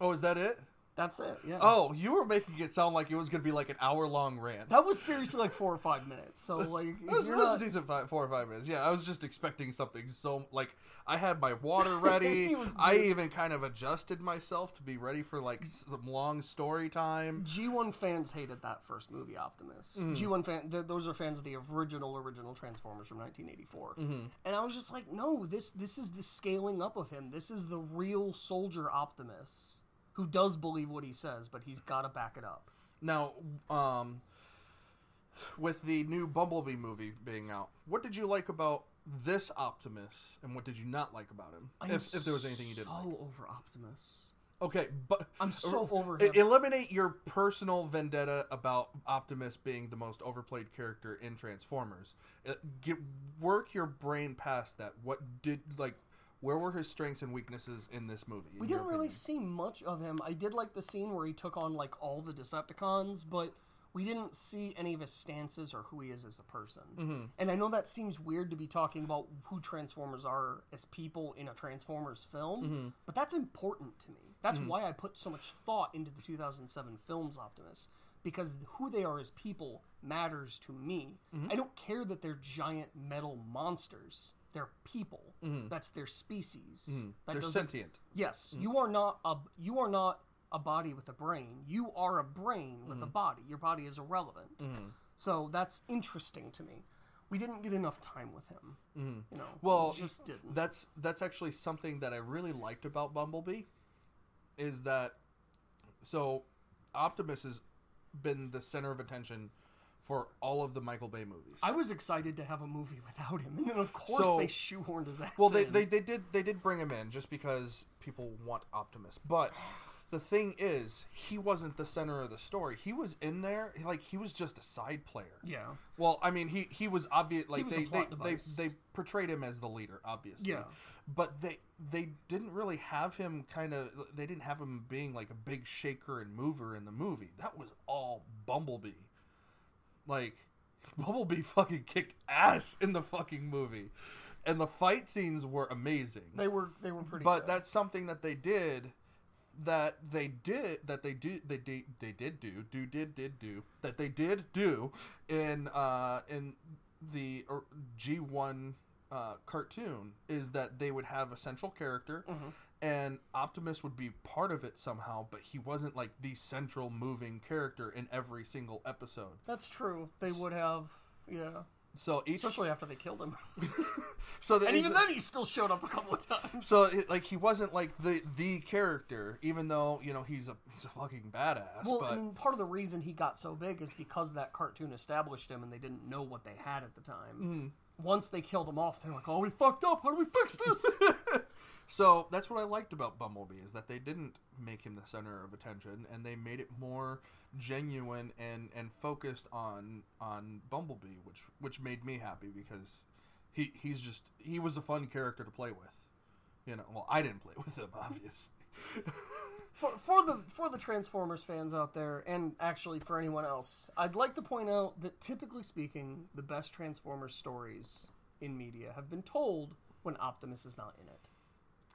Oh, is that it? That's it. Yeah. Oh, you were making it sound like it was gonna be like an hour long rant. That was seriously like four or five minutes. So like, It was, was a decent five, four or five minutes. Yeah, I was just expecting something so like I had my water ready. I even kind of adjusted myself to be ready for like some long story time. G1 fans hated that first movie, Optimus. Mm-hmm. G1 fan, th- those are fans of the original original Transformers from 1984. Mm-hmm. And I was just like, no, this this is the scaling up of him. This is the real soldier Optimus who does believe what he says, but he's got to back it up. Now, um, with the new Bumblebee movie being out, what did you like about this Optimus, and what did you not like about him? If, if there was anything you didn't so like. over Optimus. Okay, but I'm so over E- him. Eliminate your personal vendetta about Optimus being the most overplayed character in Transformers. Uh, Get work your brain past that. What did like? Where were his strengths and weaknesses in this movie? in We didn't really see much of him. I did like the scene where he took on like all the Decepticons, but we didn't see any of his stances or who he is as a person. Mm-hmm. And I know that seems weird to be talking about who Transformers are as people in a Transformers film, Mm-hmm. but that's important to me. That's why I put so much thought into the 2007 films Optimus because who they are as people matters to me. Mm-hmm. I don't care that they're giant metal monsters. They're people. Mm-hmm. That's their species. Mm-hmm. They're doesn't- sentient. Yes, mm-hmm. you are not a you are not a body with a brain. You are a brain with a mm-hmm. body. Your body is irrelevant. So that's interesting to me. We didn't get enough time with him. You know, Well, we just didn't. That's that's actually something that I really liked about Bumblebee, is that so Optimus has been the center of attention for all of the Michael Bay movies. I was excited to have a movie without him, and then of course So- they shoehorned his ass. Well, they, in. they, they did they did bring him in just because people want Optimus, but the thing is, he wasn't the center of the story. He was in there, like he was just a side player. yeah, Well, I mean, he he was obvious. Like was they, they, device. they they portrayed him as the leader, obviously. Yeah. But they they didn't really have him kind of. They didn't have him being like a big shaker and mover in the movie. That was all Bumblebee. Like Bumblebee fucking kicked ass in the fucking movie, and the fight scenes were amazing. they were they were pretty. But good. that's something that they did that they did that they do they did they did do do did did do that they did do in uh in the G1 uh, cartoon is that they would have a central character Mm-hmm. And Optimus would be part of it somehow but he wasn't like the central moving character in every single episode that's true. They would have, yeah, so each especially after they killed him. so and even then, he still showed up a couple of times. So it, like he wasn't like the the character, even though you know he's a he's a fucking badass. Well, but I mean, part of the reason he got so big is because that cartoon established him, and they didn't know what they had at the time. Mm-hmm. Once they killed him off, they're like, "Oh, we fucked up. How do we fix this?" so that's what I liked about Bumblebee is that they didn't make him the center of attention, and they made it more genuine and and focused on on Bumblebee, which which made me happy because he he's just he was a fun character to play with. You know, well I didn't play with him obviously. for, for the for the Transformers fans out there, and actually for anyone else, I'd like to point out that typically speaking, the best Transformers stories in media have been told when Optimus is not in it.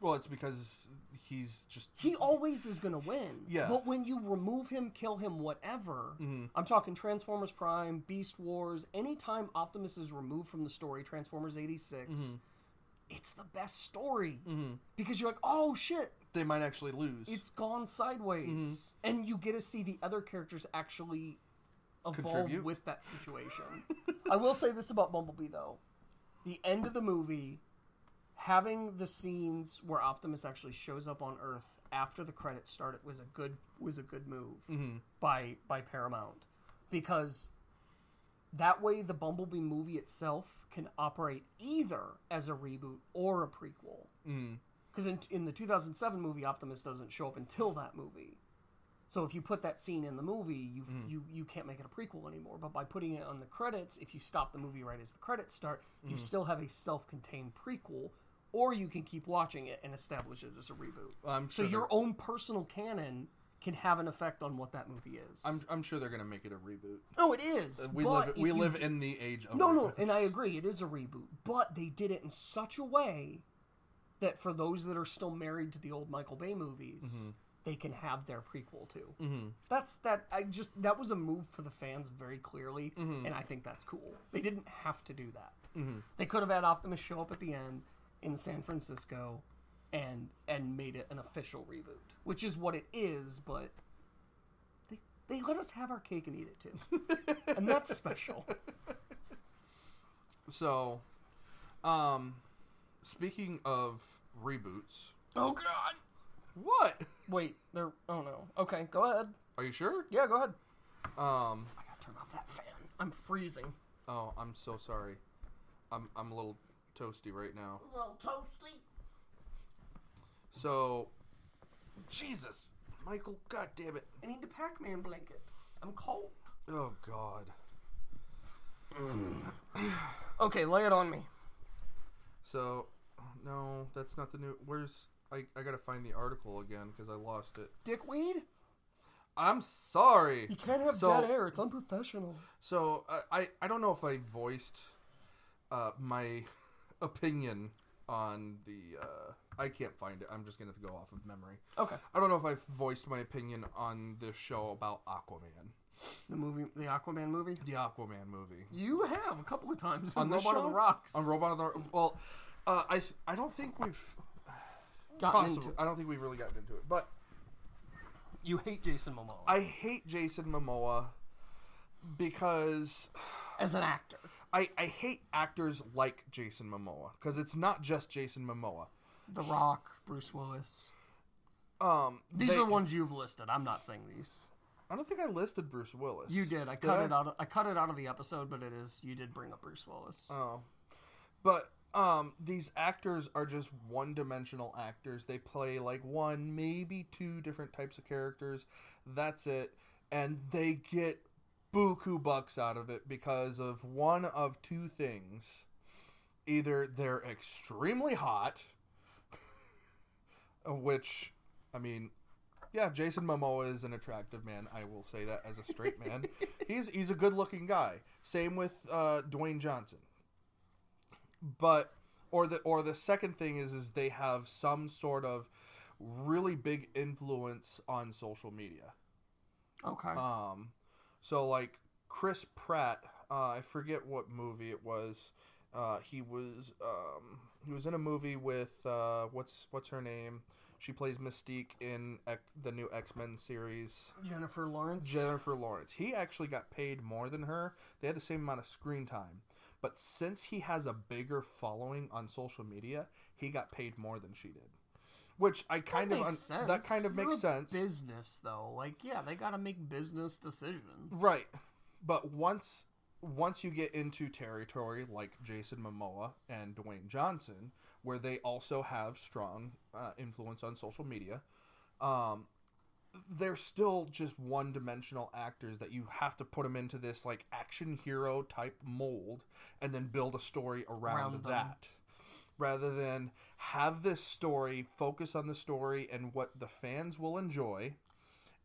Well, it's because he's just He always is going to win. Yeah. But when you remove him, kill him, whatever, mm-hmm. I'm talking Transformers Prime, Beast Wars, anytime Optimus is removed from the story, Transformers 86, mm-hmm. it's the best story. Mm-hmm. Because you're like, oh shit, they might actually lose. it's gone sideways. And you get to see the other characters actually evolve Contribute. with that situation. I will say this about Bumblebee though. The end of the movie having the scenes where Optimus actually shows up on Earth after the credits started was a good was a good move mm-hmm. by by Paramount because that way the Bumblebee movie itself can operate either as a reboot or a prequel. Mm-hmm. Because in, in the 2007 movie, Optimus doesn't show up until that movie. So if you put that scene in the movie, you mm-hmm. you you can't make it a prequel anymore. But by putting it on the credits, if you stop the movie right as the credits start, you still have a self-contained prequel, or you can keep watching it and establish it as a reboot. I'm So your own personal canon can have an effect on what that movie is. I'm, I'm sure they're gonna make it a reboot. no, it is. We live we live d- in the age of no, no, and I agree, it is a reboot, but they did it in such a way that for those that are still married to the old Michael Bay movies, Mm-hmm. they can have their prequel too. Mm-hmm. That's that. I just that was a move for the fans very clearly, Mm-hmm. and I think that's cool. They didn't have to do that. They could have had Optimus show up at the end in San Francisco, and and made it an official reboot, which is what it is, but. They, they let us have our cake and eat it too. and that's special. So, um, speaking of reboots, Oh god. what? Wait, there. Oh no. Okay, go ahead. Are you sure? Yeah, go ahead. Um. I gotta turn off that fan. I'm freezing. Oh, I'm so sorry. I'm I'm a little toasty right now. A little toasty. So, Jesus, Michael, God damn it. I need a Pac-Man blanket. I'm cold. Oh God. Okay, lay it on me. So, no, that's not the new. Where's I? I gotta find the article again because I lost it. Dickweed? I'm sorry. You can't have So- dead air. It's unprofessional. So I, I I don't know if I voiced uh, my opinion on the. Uh, I can't find it. I'm just gonna have to go off of memory. Okay. I don't know if I've voiced my opinion on this show about Aquaman, The movie, the Aquaman movie. the Aquaman movie. You have a couple of times On on this Robot of the Rocks. On Robot of the well, uh, I I don't think we've Gotten possibly, into. I don't think we've really gotten into it, but You hate Jason Momoa I hate Jason Momoa because as an actor. I, I hate actors like Jason Momoa because it's not just Jason Momoa. The Rock, Bruce Willis. Um, These they- are the ones you've listed. I'm not saying these. I don't think I listed Bruce Willis. You did. I cut I? it out. Of, I cut it out of the episode, but it is. You did bring up Bruce Willis. Oh, but um, these actors are just one-dimensional actors. They play like one, maybe two different types of characters. That's it, and they get buku bucks out of it because of one of two things: either they're extremely hot, which, I mean. Yeah, Jason Momoa is an attractive man. I will say that as a straight man. he's he's a good-looking guy. Same with uh, Dwayne Johnson but or the or the second thing is is they have some sort of really big influence on social media okay. um so like chris pratt uh, i forget what movie it was uh, he was um, he was in a movie with uh, what's what's her name she plays mystique in X, the new x-men series Jennifer Lawrence. Jennifer Lawrence. He actually got paid more than her. They had the same amount of screen time. But since he has a bigger following on social media, he got paid more than she did. Which I kind of makes un- that kind of You're makes sense. Business though, like yeah, they got to make business decisions. Right. But once once you get into territory like Jason Momoa and Dwayne Johnson, where they also have strong uh, influence on social media, um, they're still just one-dimensional actors that you have to put them into this like action hero type mold and then build a story around, Around that. Rather than have this story focus on the story and what the fans will enjoy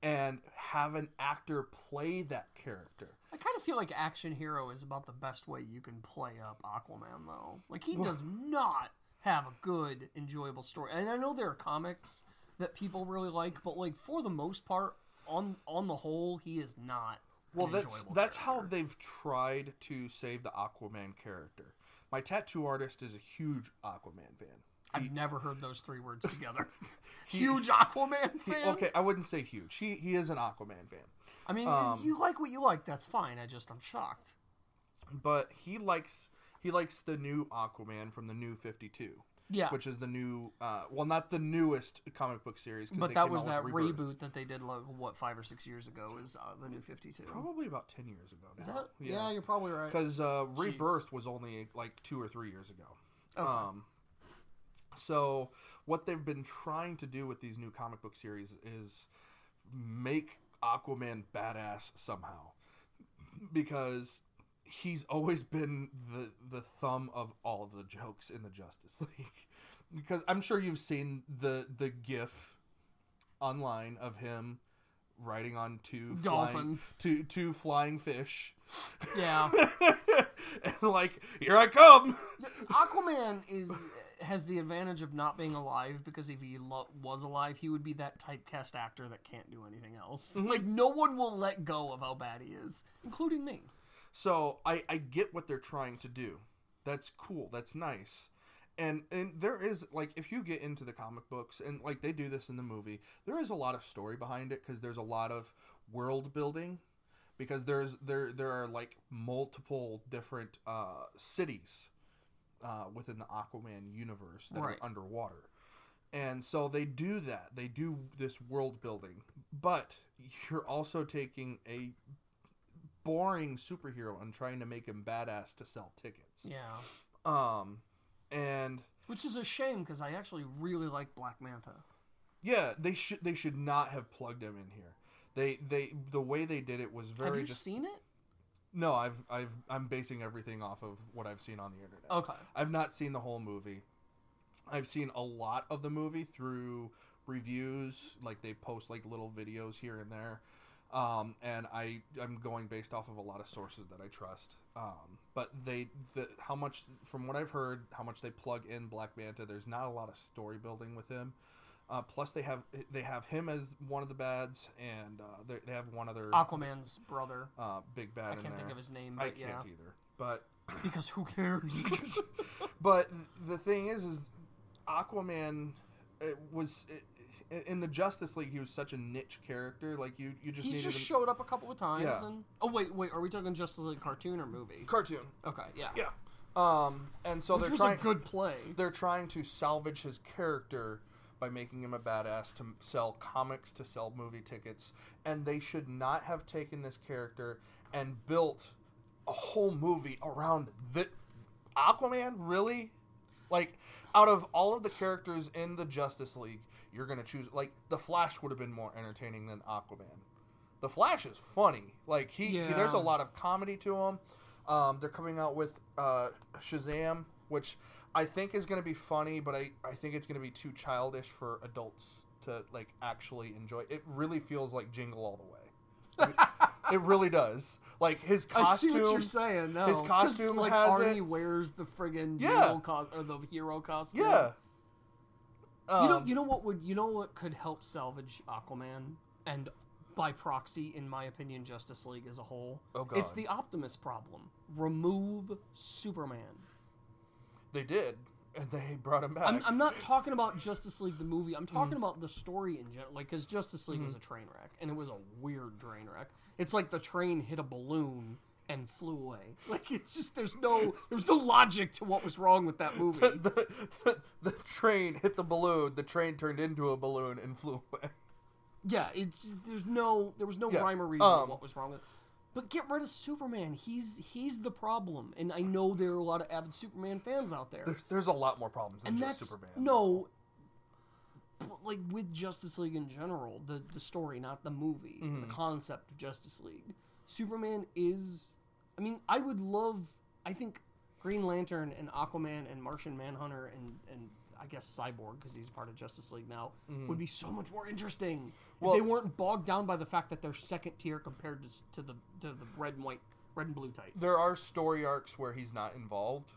and have an actor play that character. I kind of feel like Action Hero is about the best way you can play up Aquaman, though. Like he does not have a good, enjoyable story. And I know there are comics that people really like, but like for the most part, on on the whole, he is not. Well, that's that's how they've tried to save the Aquaman character. My tattoo artist is a huge Aquaman fan. I've never heard those three words together. Huge Aquaman fan. Okay, I wouldn't say huge. He he is an Aquaman fan. I mean, Um, you like what you like. That's fine. I just I'm shocked. but he likes he likes the new Aquaman from the new 52, Yeah, which is the new uh, well not the newest comic book series but that was that Rebirth. reboot that they did like what five or six years ago is uh, the new Fifty Two. probably about 10 years ago now. Is that? Yeah. you're probably right. because uh, Rebirth was only like two or three years ago. Okay. Um, so what they've been trying to do with these new comic book series is make Aquaman badass somehow, because he's always been the the thumb of all the jokes in the Justice League. because I'm sure you've seen the the GIF online of him riding on two Dolphins. flying, two two flying fish. Yeah, and like, here I come. Aquaman is has the advantage of not being alive because if he lo- was alive, he would be that typecast actor that can't do anything else. Mm-hmm. Like no one will let go of how bad he is, including me. So I, I get what they're trying to do. That's cool. That's nice. And and there is like if you get into the comic books and like they do this in the movie, there is a lot of story behind it because there's a lot of world building because there's there there are like multiple different uh, cities uh, within the Aquaman universe that Right. are underwater. And so they do that. They do this world building. But you're also taking a boring superhero and trying to make him badass to sell tickets. Yeah, Um and which is a shame because I actually really like Black Manta. yeah, they should they should not have plugged him in here. They they the way they did it was very Have you just seen it? No, I've I've I'm basing everything off of what I've seen on the internet. Okay. I've not seen the whole movie. I've seen a lot of the movie through reviews, like they post like little videos here and there. Um, and I I'm going based off of a lot of sources that I trust. Um, but they the how much from what I've heard, how much they plug in Black Manta, there's not a lot of story building with him. Uh, plus they have they have him as one of the bads, and uh, they, they have one other Aquaman's brother. uh, big bad I can't think of his name, I but can't either. But because who cares? but the thing is, is Aquaman it was it, in the Justice League. He was such a niche character. Like you, you just he just him- showed up a couple of times, Yeah. and oh wait, wait, are we talking Justice League cartoon or movie? cartoon. Okay, yeah, Yeah. Um, and so which they're was trying. a good play. They're trying to salvage his character by making him a badass to sell comics, to sell movie tickets, and they should not have taken this character and built a whole movie around the Aquaman. Really, like out of all of the characters in the Justice League, you're gonna choose like the Flash would have been more entertaining than Aquaman. The Flash is funny. Like he, he- there's a lot of comedy to him. Um, they're coming out with uh, Shazam, which I think is going to be funny, but I, I think it's going to be too childish for adults to like actually enjoy. It really feels like Jingle All the Way. it really does. Like his costume. I see what you're saying. No, his costume like has Arnie it. wears the friggin' Yeah. or the hero costume. Yeah. You know, Um, you know what would you know what could help salvage Aquaman and by proxy, in my opinion, Justice League as a whole. Oh, God. It's the Optimus problem. Remove Superman. they did, and they brought him back. I'm, I'm not talking about Justice League the movie. I'm Mm. talking about the story in general. Like, because Justice League Mm-hmm. was a train wreck, and it was a weird train wreck. It's like the train hit a balloon and flew away. Like, it's just there's no there's no logic to what was wrong with that movie. the, the, the train hit the balloon. The train turned into a balloon and flew away. yeah, it's just, there's no there was no Yeah, rhyme or reason um, to what was wrong with. it. But get rid of Superman. He's he's the problem, and I know there are a lot of avid Superman fans out there. There's, there's a lot more problems than and just that's Superman. no like with justice league in general the the story not the movie Mm-hmm. the concept of justice league superman is i mean i would love i think Green Lantern and Aquaman and Martian Manhunter and and I guess Cyborg because he's part of Justice League now would be so much more interesting Well- if they weren't bogged down by the fact that they're second tier compared to, to the to the red and white, red and blue tights. There are story arcs where he's not involved.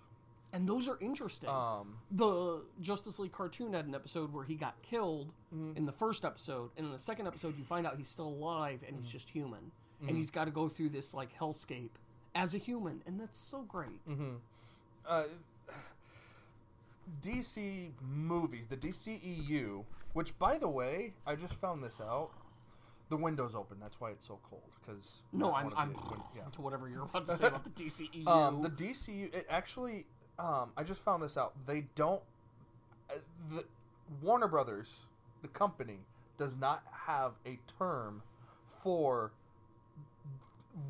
and those are interesting. Um, the Justice League cartoon had an episode where he got killed Mm-hmm. in the first episode, and in the second episode, you find out he's still alive and Mm-hmm. he's just human, and he's got to go through this like hellscape as a human, and that's so great. Mm-hmm. uh, DC movies, the DCEU, which by the way, I just found this out. The window's open. That's why it's so cold. Because No, I'm I'm yeah. to whatever you're about to say about the DCEU. Um, the DCU, it actually, um, I just found this out. They don't, uh, the Warner Brothers, the company, does not have a term for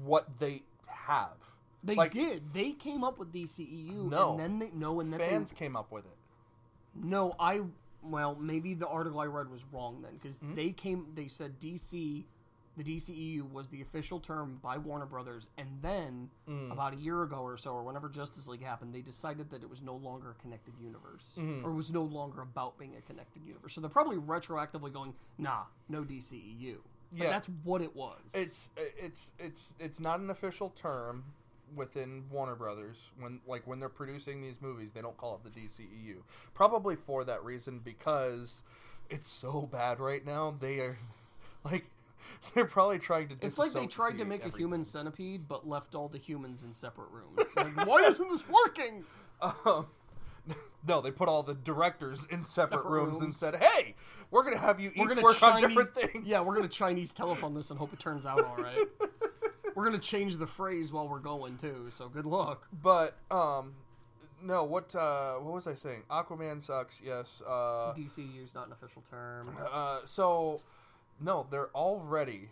what they have. they like, did. They came up with DCEU, No. and then they no, and then Fans they, came up with it. no. I well, maybe the article I read was wrong then because Hmm? they came. They said DC. The DCEU was the official term by Warner Brothers, and then Hmm. about a year ago or so, or whenever Justice League happened, they decided that it was no longer a connected universe, Hmm. or was no longer about being a connected universe. So they're probably retroactively going, "Nah, no DCEU." But Yeah. that's what it was. It's it's it's it's not an official term within Warner Brothers when like when they're producing these movies they don't call it the DCEU. Probably for that reason because it's so bad right now. They are like they're probably trying to It's like they tried to make a human centipede, but left all the humans in separate rooms. Like, why isn't this working? Um, no, they put all the directors in separate, Separate rooms, and said, "Hey, we're gonna have you each work on different things." Yeah, we're gonna Chinese telephone this and hope it turns out all right. we're gonna change the phrase while we're going too. So good luck. But um, no, what uh, what was I saying? Aquaman sucks. Yes. Uh, DCU's not an official term. uh, so no, they're already.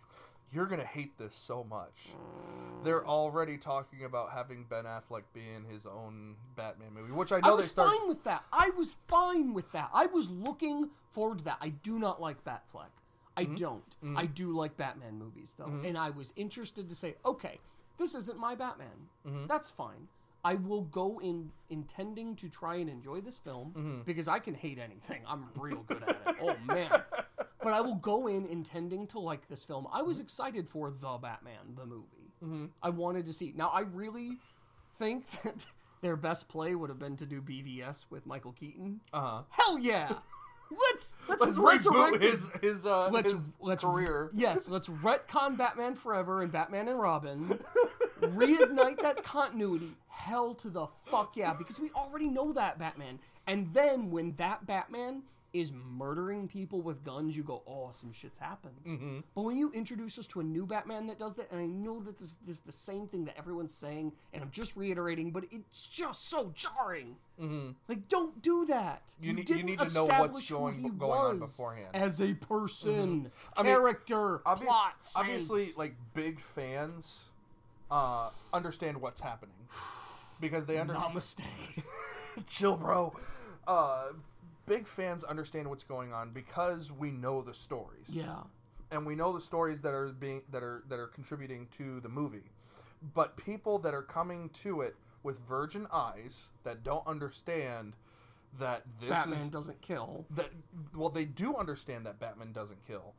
You're gonna hate this so much. They're already talking about having Ben Affleck be in his own Batman movie, which I I know was they start. fine with that. I was fine with that. I was looking forward to that. I do not like Batfleck. I Mm-hmm. don't. I do like Batman movies though, and I was interested to say, okay, this isn't my Batman. Mm-hmm. That's fine. I will go in intending to try and enjoy this film Mm-hmm. because I can hate anything. I'm real good at it. Oh man. But I will go in intending to like this film. I was excited for The Batman, the movie. Mm-hmm. I wanted to see. Now, I really think that their best play would have been to do BVS with Michael Keaton. Uh huh. Hell yeah! Let's let's, Let's resurrect his his uh let's his let's career. Yes, let's retcon Batman Forever and Batman and Robin. reignite that continuity. Hell to the fuck yeah, because we already know that Batman. And then when that Batman is murdering people with guns, you go, oh, some shit's happened. Mm-hmm. But when you introduce us to a new Batman that does that, and I know that this, this is the same thing that everyone's saying, and I'm just reiterating, but it's just so jarring. Mm-hmm. Like, don't do that. You need- you didn't need to know what's going- going on beforehand. as a person, I mean, character, Obvious- plot, obviously, like big fans uh understand what's happening because they understand. Namaste. Chill, bro. Uh, big fans understand what's going on because we know the stories. yeah. and we know the stories that are being that are that are contributing to the movie but people that are coming to it with virgin eyes that don't understand that this Batman is doesn't kill. that well they do understand that batman doesn't kill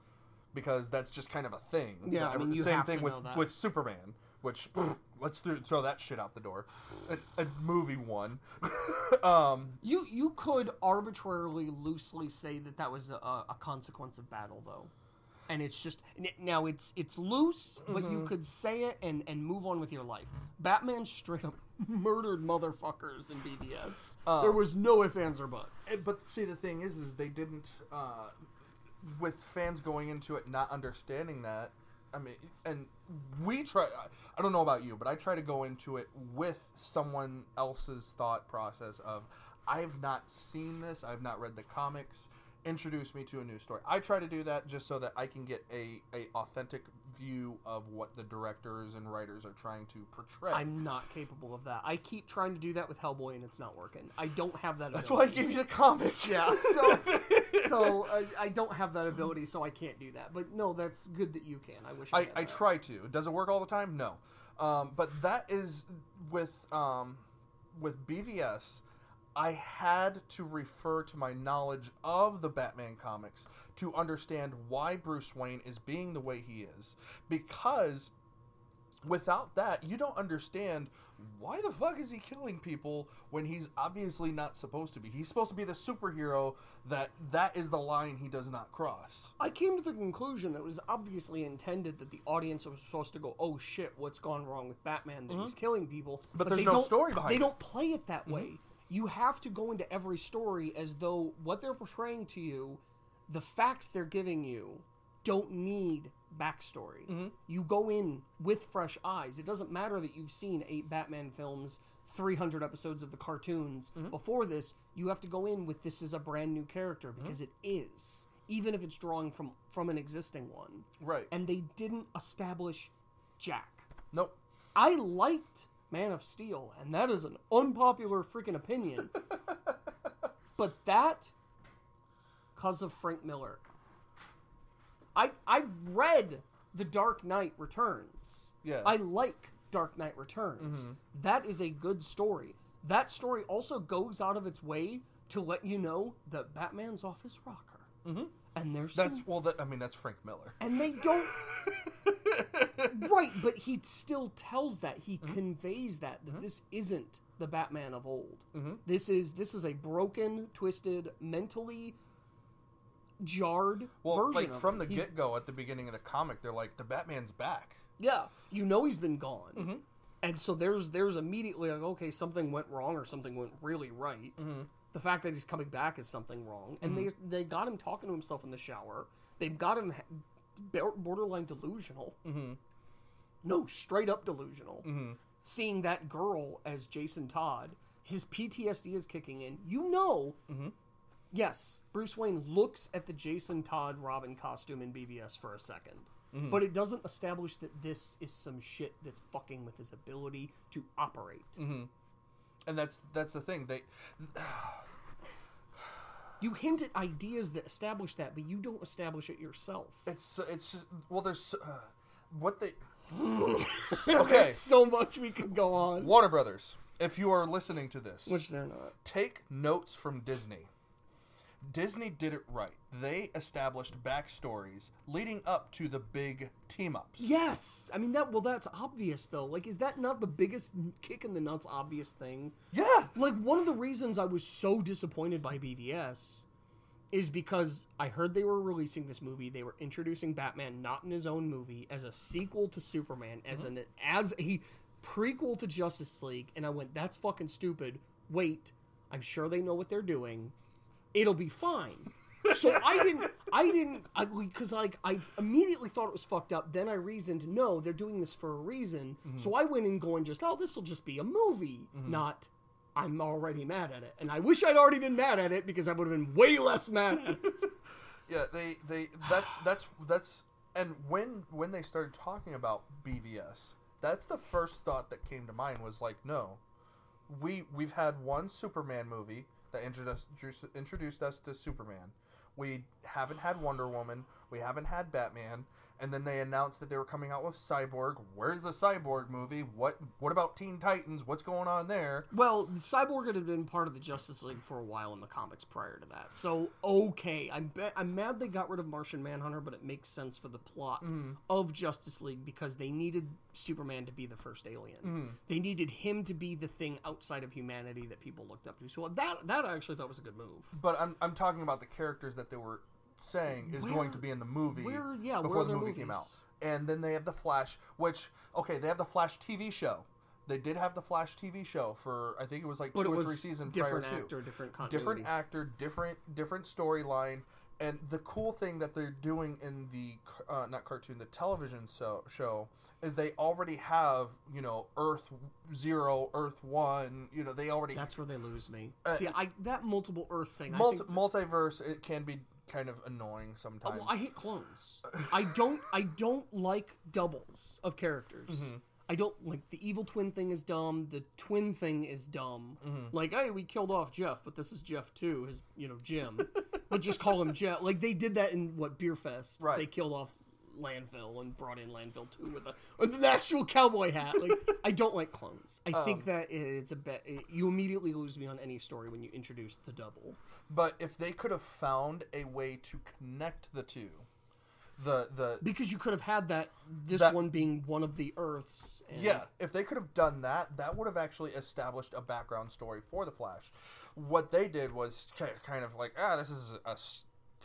because that's just kind of a thing Yeah, I mean, you same have thing to with know that. with superman which let's throw, throw that shit out the door a, a movie one um You you could arbitrarily, loosely say that that was a, a consequence of battle, though, and it's just now it's it's loose, but you Mm-hmm. could say it and and move on with your life. Batman straight up murdered motherfuckers in BVS. Uh, there was no ifs ands or buts. Eh, But see, the thing is, is they didn't. Uh, with fans going into it not understanding that, I mean, and we try. I don't know about you, but I try to go into it with someone else's thought process of, I've not seen this, I've not read the comics. Introduce me to a new story. I try to do that just so that I can get a, a authentic view of what the directors and writers are trying to portray. I'm not capable of that. I keep trying to do that with Hellboy, and it's not working. I don't have that. That's why I ability. gave you the comic. Yeah, so so I, I don't have that ability, so I can't do that. But no, that's good that you can. I wish I, I, I try to. Does it work all the time? No. Um, but that is with um, with BVS, I had to refer to my knowledge of the Batman comics to understand why Bruce Wayne is being the way he is. Because without that, you don't understand why the fuck is he killing people when he's obviously not supposed to be. He's supposed to be the superhero that that is the line he does not cross. I came to the conclusion that it was obviously intended that the audience was supposed to go, "Oh shit, what's gone wrong with Batman? That he's killing people." Mm-hmm. But there's they no don't- story behind They it. Mm-hmm. don't play it that way. You have to go into every story as though what they're portraying to you, the facts they're giving you, don't need backstory. Mm-hmm. You go in with fresh eyes. It doesn't matter that you've seen eight Batman films. 300 episodes of the cartoons Mm-hmm. before this you have to go in with this is a brand new character Mm-hmm. because it is even if it's drawing from from an existing one Right. and they didn't establish jack nope. i liked man of steel and that is an unpopular freaking opinion but that cause of frank miller i i've read the dark knight returns Yeah. i like dark knight returns That is a good story that story also goes out of its way to let you know that batman's off his rocker mm-hmm. and there's That's some well. That I mean, that's Frank Miller. and they don't right but he still tells that he Mm-hmm. conveys that that this isn't the batman of old this is this is a broken twisted mentally jarred Well, version like from the get go at the beginning of the comic, they're like, the Batman's back. yeah you know he's been gone Mm-hmm. and so there's there's immediately like okay something went wrong or something went really right Mm-hmm. the fact that he's coming back is something wrong and they they got him talking to himself in the shower they've got him borderline delusional Mm-hmm. no straight up delusional seeing that girl as jason todd his ptsd is kicking in you know Mm-hmm. Yes bruce wayne looks at the jason todd robin costume in BVS for a 2nd Mm-hmm. but it doesn't establish that this is some shit that's fucking with his ability to operate Mm-hmm. And that's that's the thing. They you hint at ideas that establish that but you don't establish it yourself it's it's just well, there's uh, what they okay so much we could go on Warner Brothers. If you are listening to this, which they're not take notes from Disney. Disney did it right. They established backstories leading up to the big team ups. Yes, I mean that. Well, that's obvious though. Like, is that not the biggest kick in the nuts obvious thing? Yeah. Like, one of the reasons I was so disappointed by BVS is because I heard they were releasing this movie. They were introducing Batman not in his own movie as a sequel to Superman, as mm-hmm. an as a prequel to Justice League, and I went, "That's fucking stupid." Wait, I'm sure they know what they're doing. It'll be fine. So I didn't, I didn't, because like I immediately thought it was fucked up. Then I reasoned, no, they're doing this for a reason. Mm-hmm. So I went in going, just oh, this will just be a movie, mm-hmm. not. I'm already mad at it, and I wish I'd already been mad at it because I would have been way less mad at it. Yeah, they they that's that's that's and when when they started talking about BVS, that's the first thought that came to mind was like, no, we we've had one Superman movie that introduced introduced us to Superman. We haven't had Wonder Woman. We haven't had Batman. And then they announced that they were coming out with Cyborg. Where's the Cyborg movie? What what about Teen Titans? What's going on there? Well, Cyborg had been part of the Justice League for a while in the comics prior to that, so okay. I'm be- I'm mad they got rid of Martian Manhunter, but it makes sense for the plot mm-hmm. of Justice League because they needed Superman to be the first alien. Mm-hmm. They needed him to be the thing outside of humanity that people looked up to. So that that I actually thought was a good move. But I'm I'm talking about the characters that they were saying is Where- going to be in the movie where- yeah, before where the movie came out. And then they have the Flash, which okay, they have the Flash TV show. They did have the Flash TV show for I think it was like two or three seasons different prior to. actor, different continuity. different actor, different different storyline, and the cool thing that they're doing in the uh, not cartoon, the television so, show is they already have you know Earth Zero, Earth One. You know they already That's where they lose me. Uh, See, I that multiple Earth thing. I multi- multiverse. It can be kind of annoying Oh, sometimes. well, I hate clones. I don't. I don't like doubles of characters. Mm-hmm. I don't like the evil twin thing is dumb. The twin thing is dumb. Mm-hmm. Like, hey, we killed off Jeff, but this is Jeff too. His, you know, Jim. but just call him Jeff. Like they did that in what Beerfest. Right. They killed off landfill and brought in landfill two with a with an actual cowboy hat. Like I don't like clones. I think Um, that it's a bet. You immediately lose me on any story when you introduce the double. But if they could have found a way to connect the two, the the Because you could have had that this That- one being one of the Earths. And yeah, if they could have done that, that would have actually established a background story for the Flash. What they did was kind of like, ah, this is a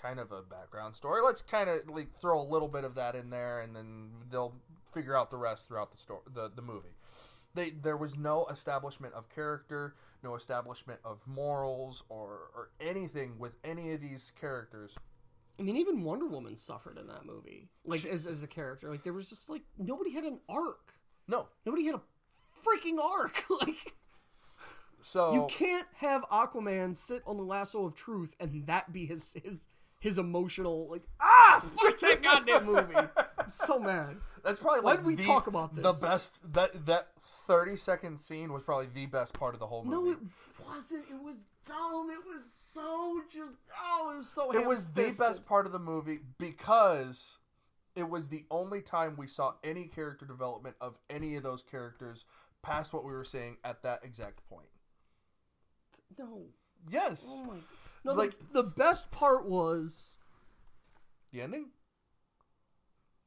kind of a background story. Let's kind of like throw a little bit of that in there, and then they'll figure out the rest throughout the story, the the movie. They there was no establishment of character, no establishment of morals or or anything with any of these characters. I mean, even Wonder Woman suffered in that movie, like as as a character. Like there was just like nobody had an arc. No, Nobody had a freaking arc. like so you can't have Aquaman sit on the lasso of truth and that be his his his emotional like ah fuck that goddamn movie. I'm so mad. That's probably Why like did we the- talk about this? The best that that thirty second scene was probably the best part of the whole movie. No, it wasn't. It was dumb. It was so just oh, it was so. it, was the best part of the movie because it was the only time we saw any character development of any of those characters past what we were seeing at that exact point. No, Yes, oh my. No, Like- like the best part was the ending.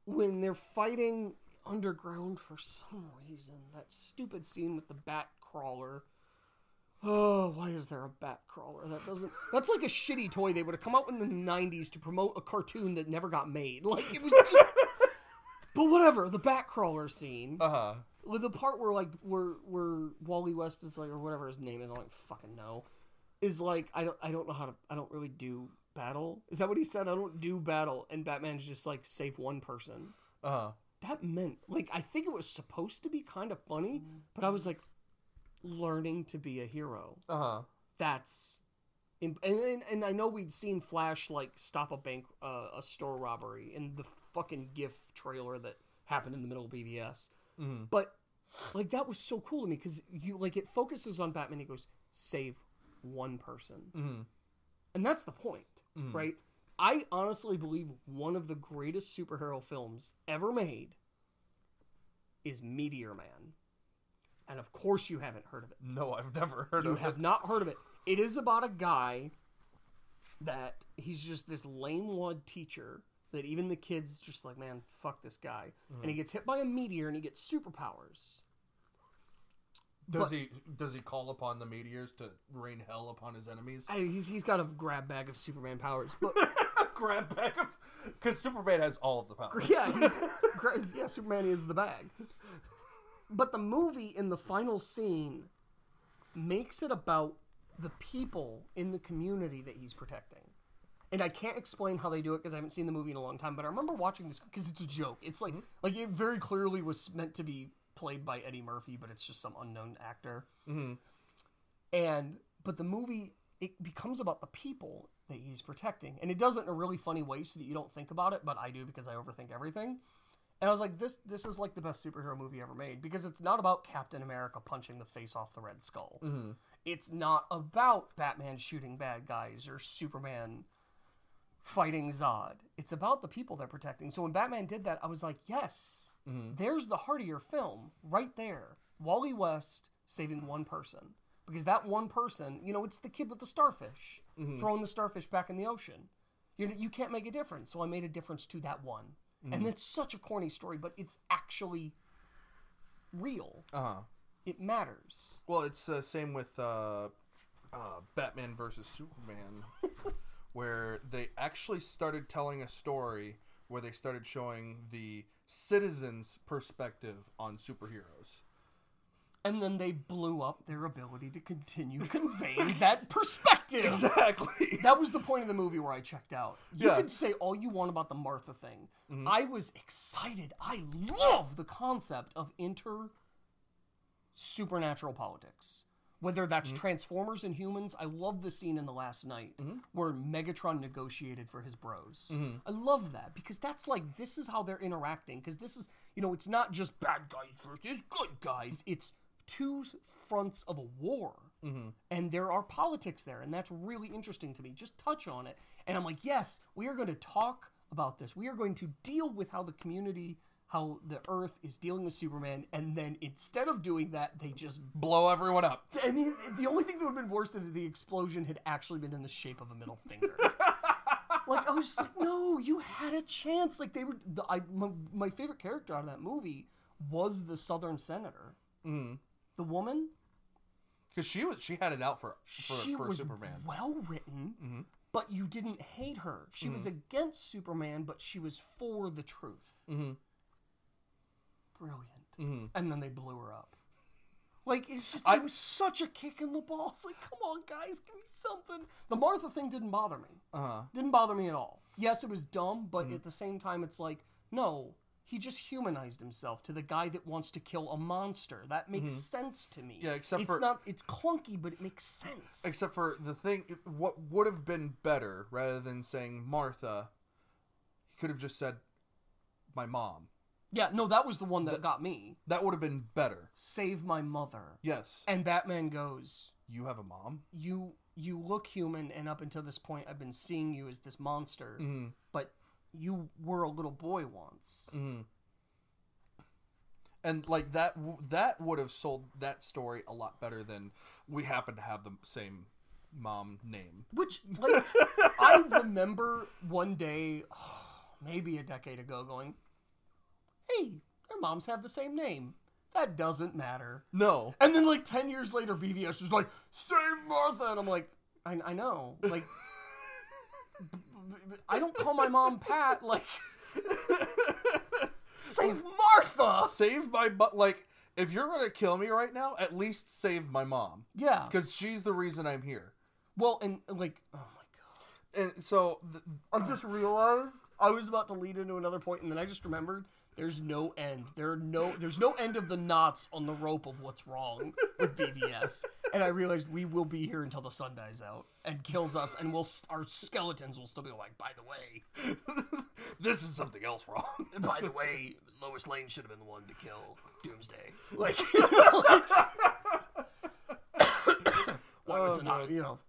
when they're fighting underground for some reason. That stupid scene with the bat crawler. Oh, why is there a bat crawler? That doesn't. That's like a shitty toy they would have come out in the '90s to promote a cartoon that never got made. Like it was just. but whatever. The bat crawler scene Uh huh. with the part where like where where Wally West is like or whatever his name is, I don't fucking know. Is like I don't I don't know how to I don't really do battle. Is that what he said? I don't do battle, and Batman's just like save one person Uh huh. that meant like I think it was supposed to be kind of funny, but I was like learning to be a hero. Uh huh. That's and, and, and I know we'd seen Flash like stop a bank uh, a store robbery in the fucking GIF trailer that happened in the middle of BVS. Mhm. But like that was so cool to me because you like it focuses on Batman. He goes save one person, hmm and that's the point, Mhm. right? I honestly believe one of the greatest superhero films ever made is Meteor Man. And of course you haven't heard of it. No, I've never heard You of it. You have not heard of it. It is about a guy that he's just this lame wad teacher that even the kids just like, man, fuck this guy. And he gets hit by a meteor and he gets superpowers. Does but- he does he call upon the meteors to rain hell upon his enemies? I, he's, he's got a grab bag of Superman powers. But Grab bag of because Superman has all of the powers. yeah, yeah, Superman is the bag. But the movie in the final scene makes it about the people in the community that he's protecting. And I can't explain how they do it because I haven't seen the movie in a long time. But I remember watching this because it's a joke. It's like mm-hmm. like it very clearly was meant to be played by Eddie Murphy, but it's just some unknown actor. hmm And but the movie it becomes about the people that he's protecting, and it does it in a really funny way so that you don't think about it. But I do because I overthink everything. And I was like, this this is like the best superhero movie ever made because it's not about Captain America punching the face off the Red Skull. hmm It's not about Batman shooting bad guys or Superman fighting Zod. It's about the people they're protecting. So when Batman did that, I was like, yes, Mhm. there's the heart of your film right there. Wally West saving one person. Because that one person, you know, it's the kid with the starfish throwing the starfish back in the ocean. You, you can't make a difference. So I made a difference to that one. And it's such a corny story, but it's actually real. Uh huh. It matters. Well, it's the same with uh, uh, Batman versus Superman, where they actually started telling a story where they started showing the citizens' perspective on superheroes. and then they blew up their ability to continue conveying that perspective. Exactly. That was the point of the movie where I checked out. You Yeah. could say all you want about the Martha thing. Mm-hmm. I was excited. I love the concept of inter supernatural politics. Whether that's mm-hmm. Transformers and humans, I love the scene in The Last Knight mm-hmm. where Megatron negotiated for his bros. Mm-hmm. I love that because that's like, this is how they're interacting. Because this is, you know, it's not just bad guys versus good guys, it's two fronts of a war. And there are politics there, and that's really interesting to me. Just touch on it. And I'm like, yes, we are going to talk about this. We are going to deal with how the community, how the Earth is dealing with Superman, and then instead of doing that, they just. Blow everyone up. I mean, the only thing that would have been worse is if the explosion had actually been in the shape of a middle finger. like I was just like, no, you had a chance. Like they were. The, I my, my favorite character out of that movie was the Southern senator, Mm. the woman. Because she was she had it out for for, she for was Superman. well written, Mhm. but you didn't hate her. She was against Superman, but she was for the truth. Mm-hmm. Brilliant. Mm-hmm. And then they blew her up. Like it's just I- it was such a kick in the balls. Like, come on, guys, give me something. The Martha thing didn't bother me. Uh huh. Didn't bother me at all. Yes, it was dumb, but Mm-hmm. at the same time, it's like, no, he just humanized himself to the guy that wants to kill a monster. That makes sense to me. Mm-hmm. Yeah, except it's for- not. It's clunky, but it makes sense. Except for the thing, what would have been better rather than saying Martha, he could have just said, "My mom." Yeah, no, that was the one that got me. That would have been better. Save my mother. Yes. And Batman goes, You have a mom. you you look human, and up until this point, I've been seeing you as this monster, Mm-hmm. but you were a little boy once. Mm-hmm. And like that, that would have sold that story a lot better than we happen to have the same mom name. Which, like, I remember one day, maybe a decade ago, going, "Hey, their moms have the same name. That doesn't matter." No. And then, like ten years later, BVS is like, "Save Martha," and I'm like, "I, I know, like." b- b- b- I don't call my mom Pat. Like, save Martha. Save my butt. Like, if you're gonna kill me right now, at least save my mom, Yeah. because she's the reason I'm here. Well, and like, oh my god. And so, th- I just realized I was about to lead into another point, and then I just remembered there's no end. There are no there's no end of the knots on the rope of what's wrong with BVS. and I realized we will be here until the sun dies out and kills us, and we'll our skeletons will still be like. By the way, this is something else wrong. by the way, Lois Lane should have been the one to kill Doomsday. Like, like why was Oh, it not? You know,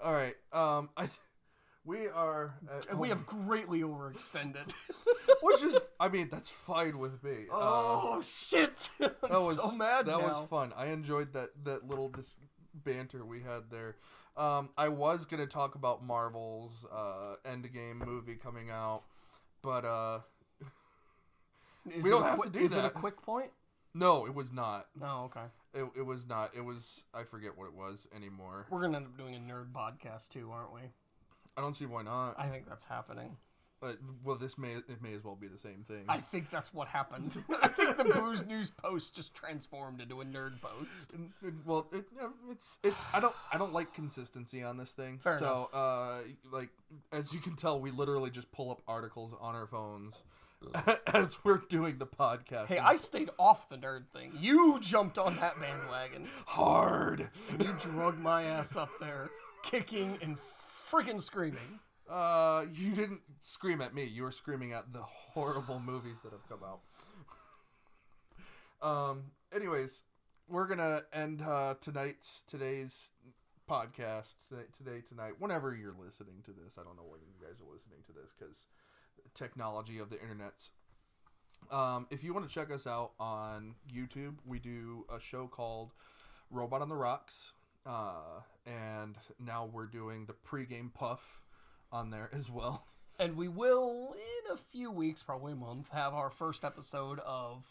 All right. Um, I, we are. At, we have greatly overextended. which is, I mean, that's fine with me. Uh, oh shit! I'm that was so mad That now. was fun. I enjoyed that that little dis- banter we had there. Um, I was gonna talk about Marvel's uh, Endgame movie coming out, but uh, Is We don't have qui- to do Is it a quick point? no, it was not. Oh, okay. It, it was not. It was. I forget what it was anymore. We're gonna end up doing a nerd podcast too, aren't we? I don't see why not. I think that's happening. But, well, this may it may as well be the same thing. I think that's what happened. I think the booze news post just transformed into a nerd post. And- and- well, it, uh, it's it's I don't I don't like consistency on this thing. Fair so, uh, like as you can tell, we literally just pull up articles on our phones as we're doing the podcast. Hey, I stayed off the nerd thing. You jumped on that bandwagon. hard. And you drug my ass up there, kicking and freaking screaming. Uh, you didn't scream at me. You were screaming at the horrible movies that have come out. Um. Anyways, we're gonna end uh, tonight's today's podcast today, today tonight. Whenever you're listening to this, I don't know when you guys are listening to this because technology of the internet's. Um, if you want to check us out on YouTube, we do a show called Robot on the Rocks, uh, and now we're doing the pregame puff on there as well. And we will, in a few weeks, probably a month, have our first episode of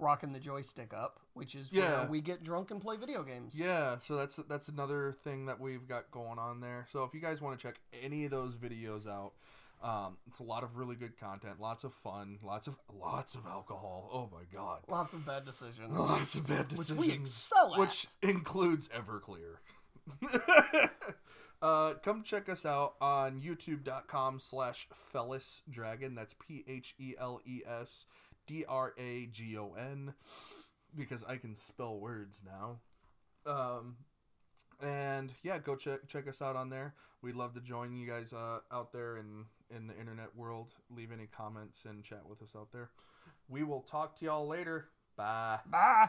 Rocking the Joystick Up, which is Yeah. where we get drunk and play video games. Yeah, so that's that's another thing that we've got going on there. So if you guys want to check any of those videos out, um, it's a lot of really good content, lots of fun, lots of lots of alcohol. Oh my god, Lots of bad decisions. lots of bad which decisions, we excel at. which includes Everclear. uh, come check us out on youtube.com slash Dragon. That's P H E L E S D R A G O N because I can spell words now. Um, and yeah, go check check us out on there. We'd love to join you guys uh, out there in in the internet world. Leave any comments and chat with us out there. We will talk to y'all later. Bye. Bye.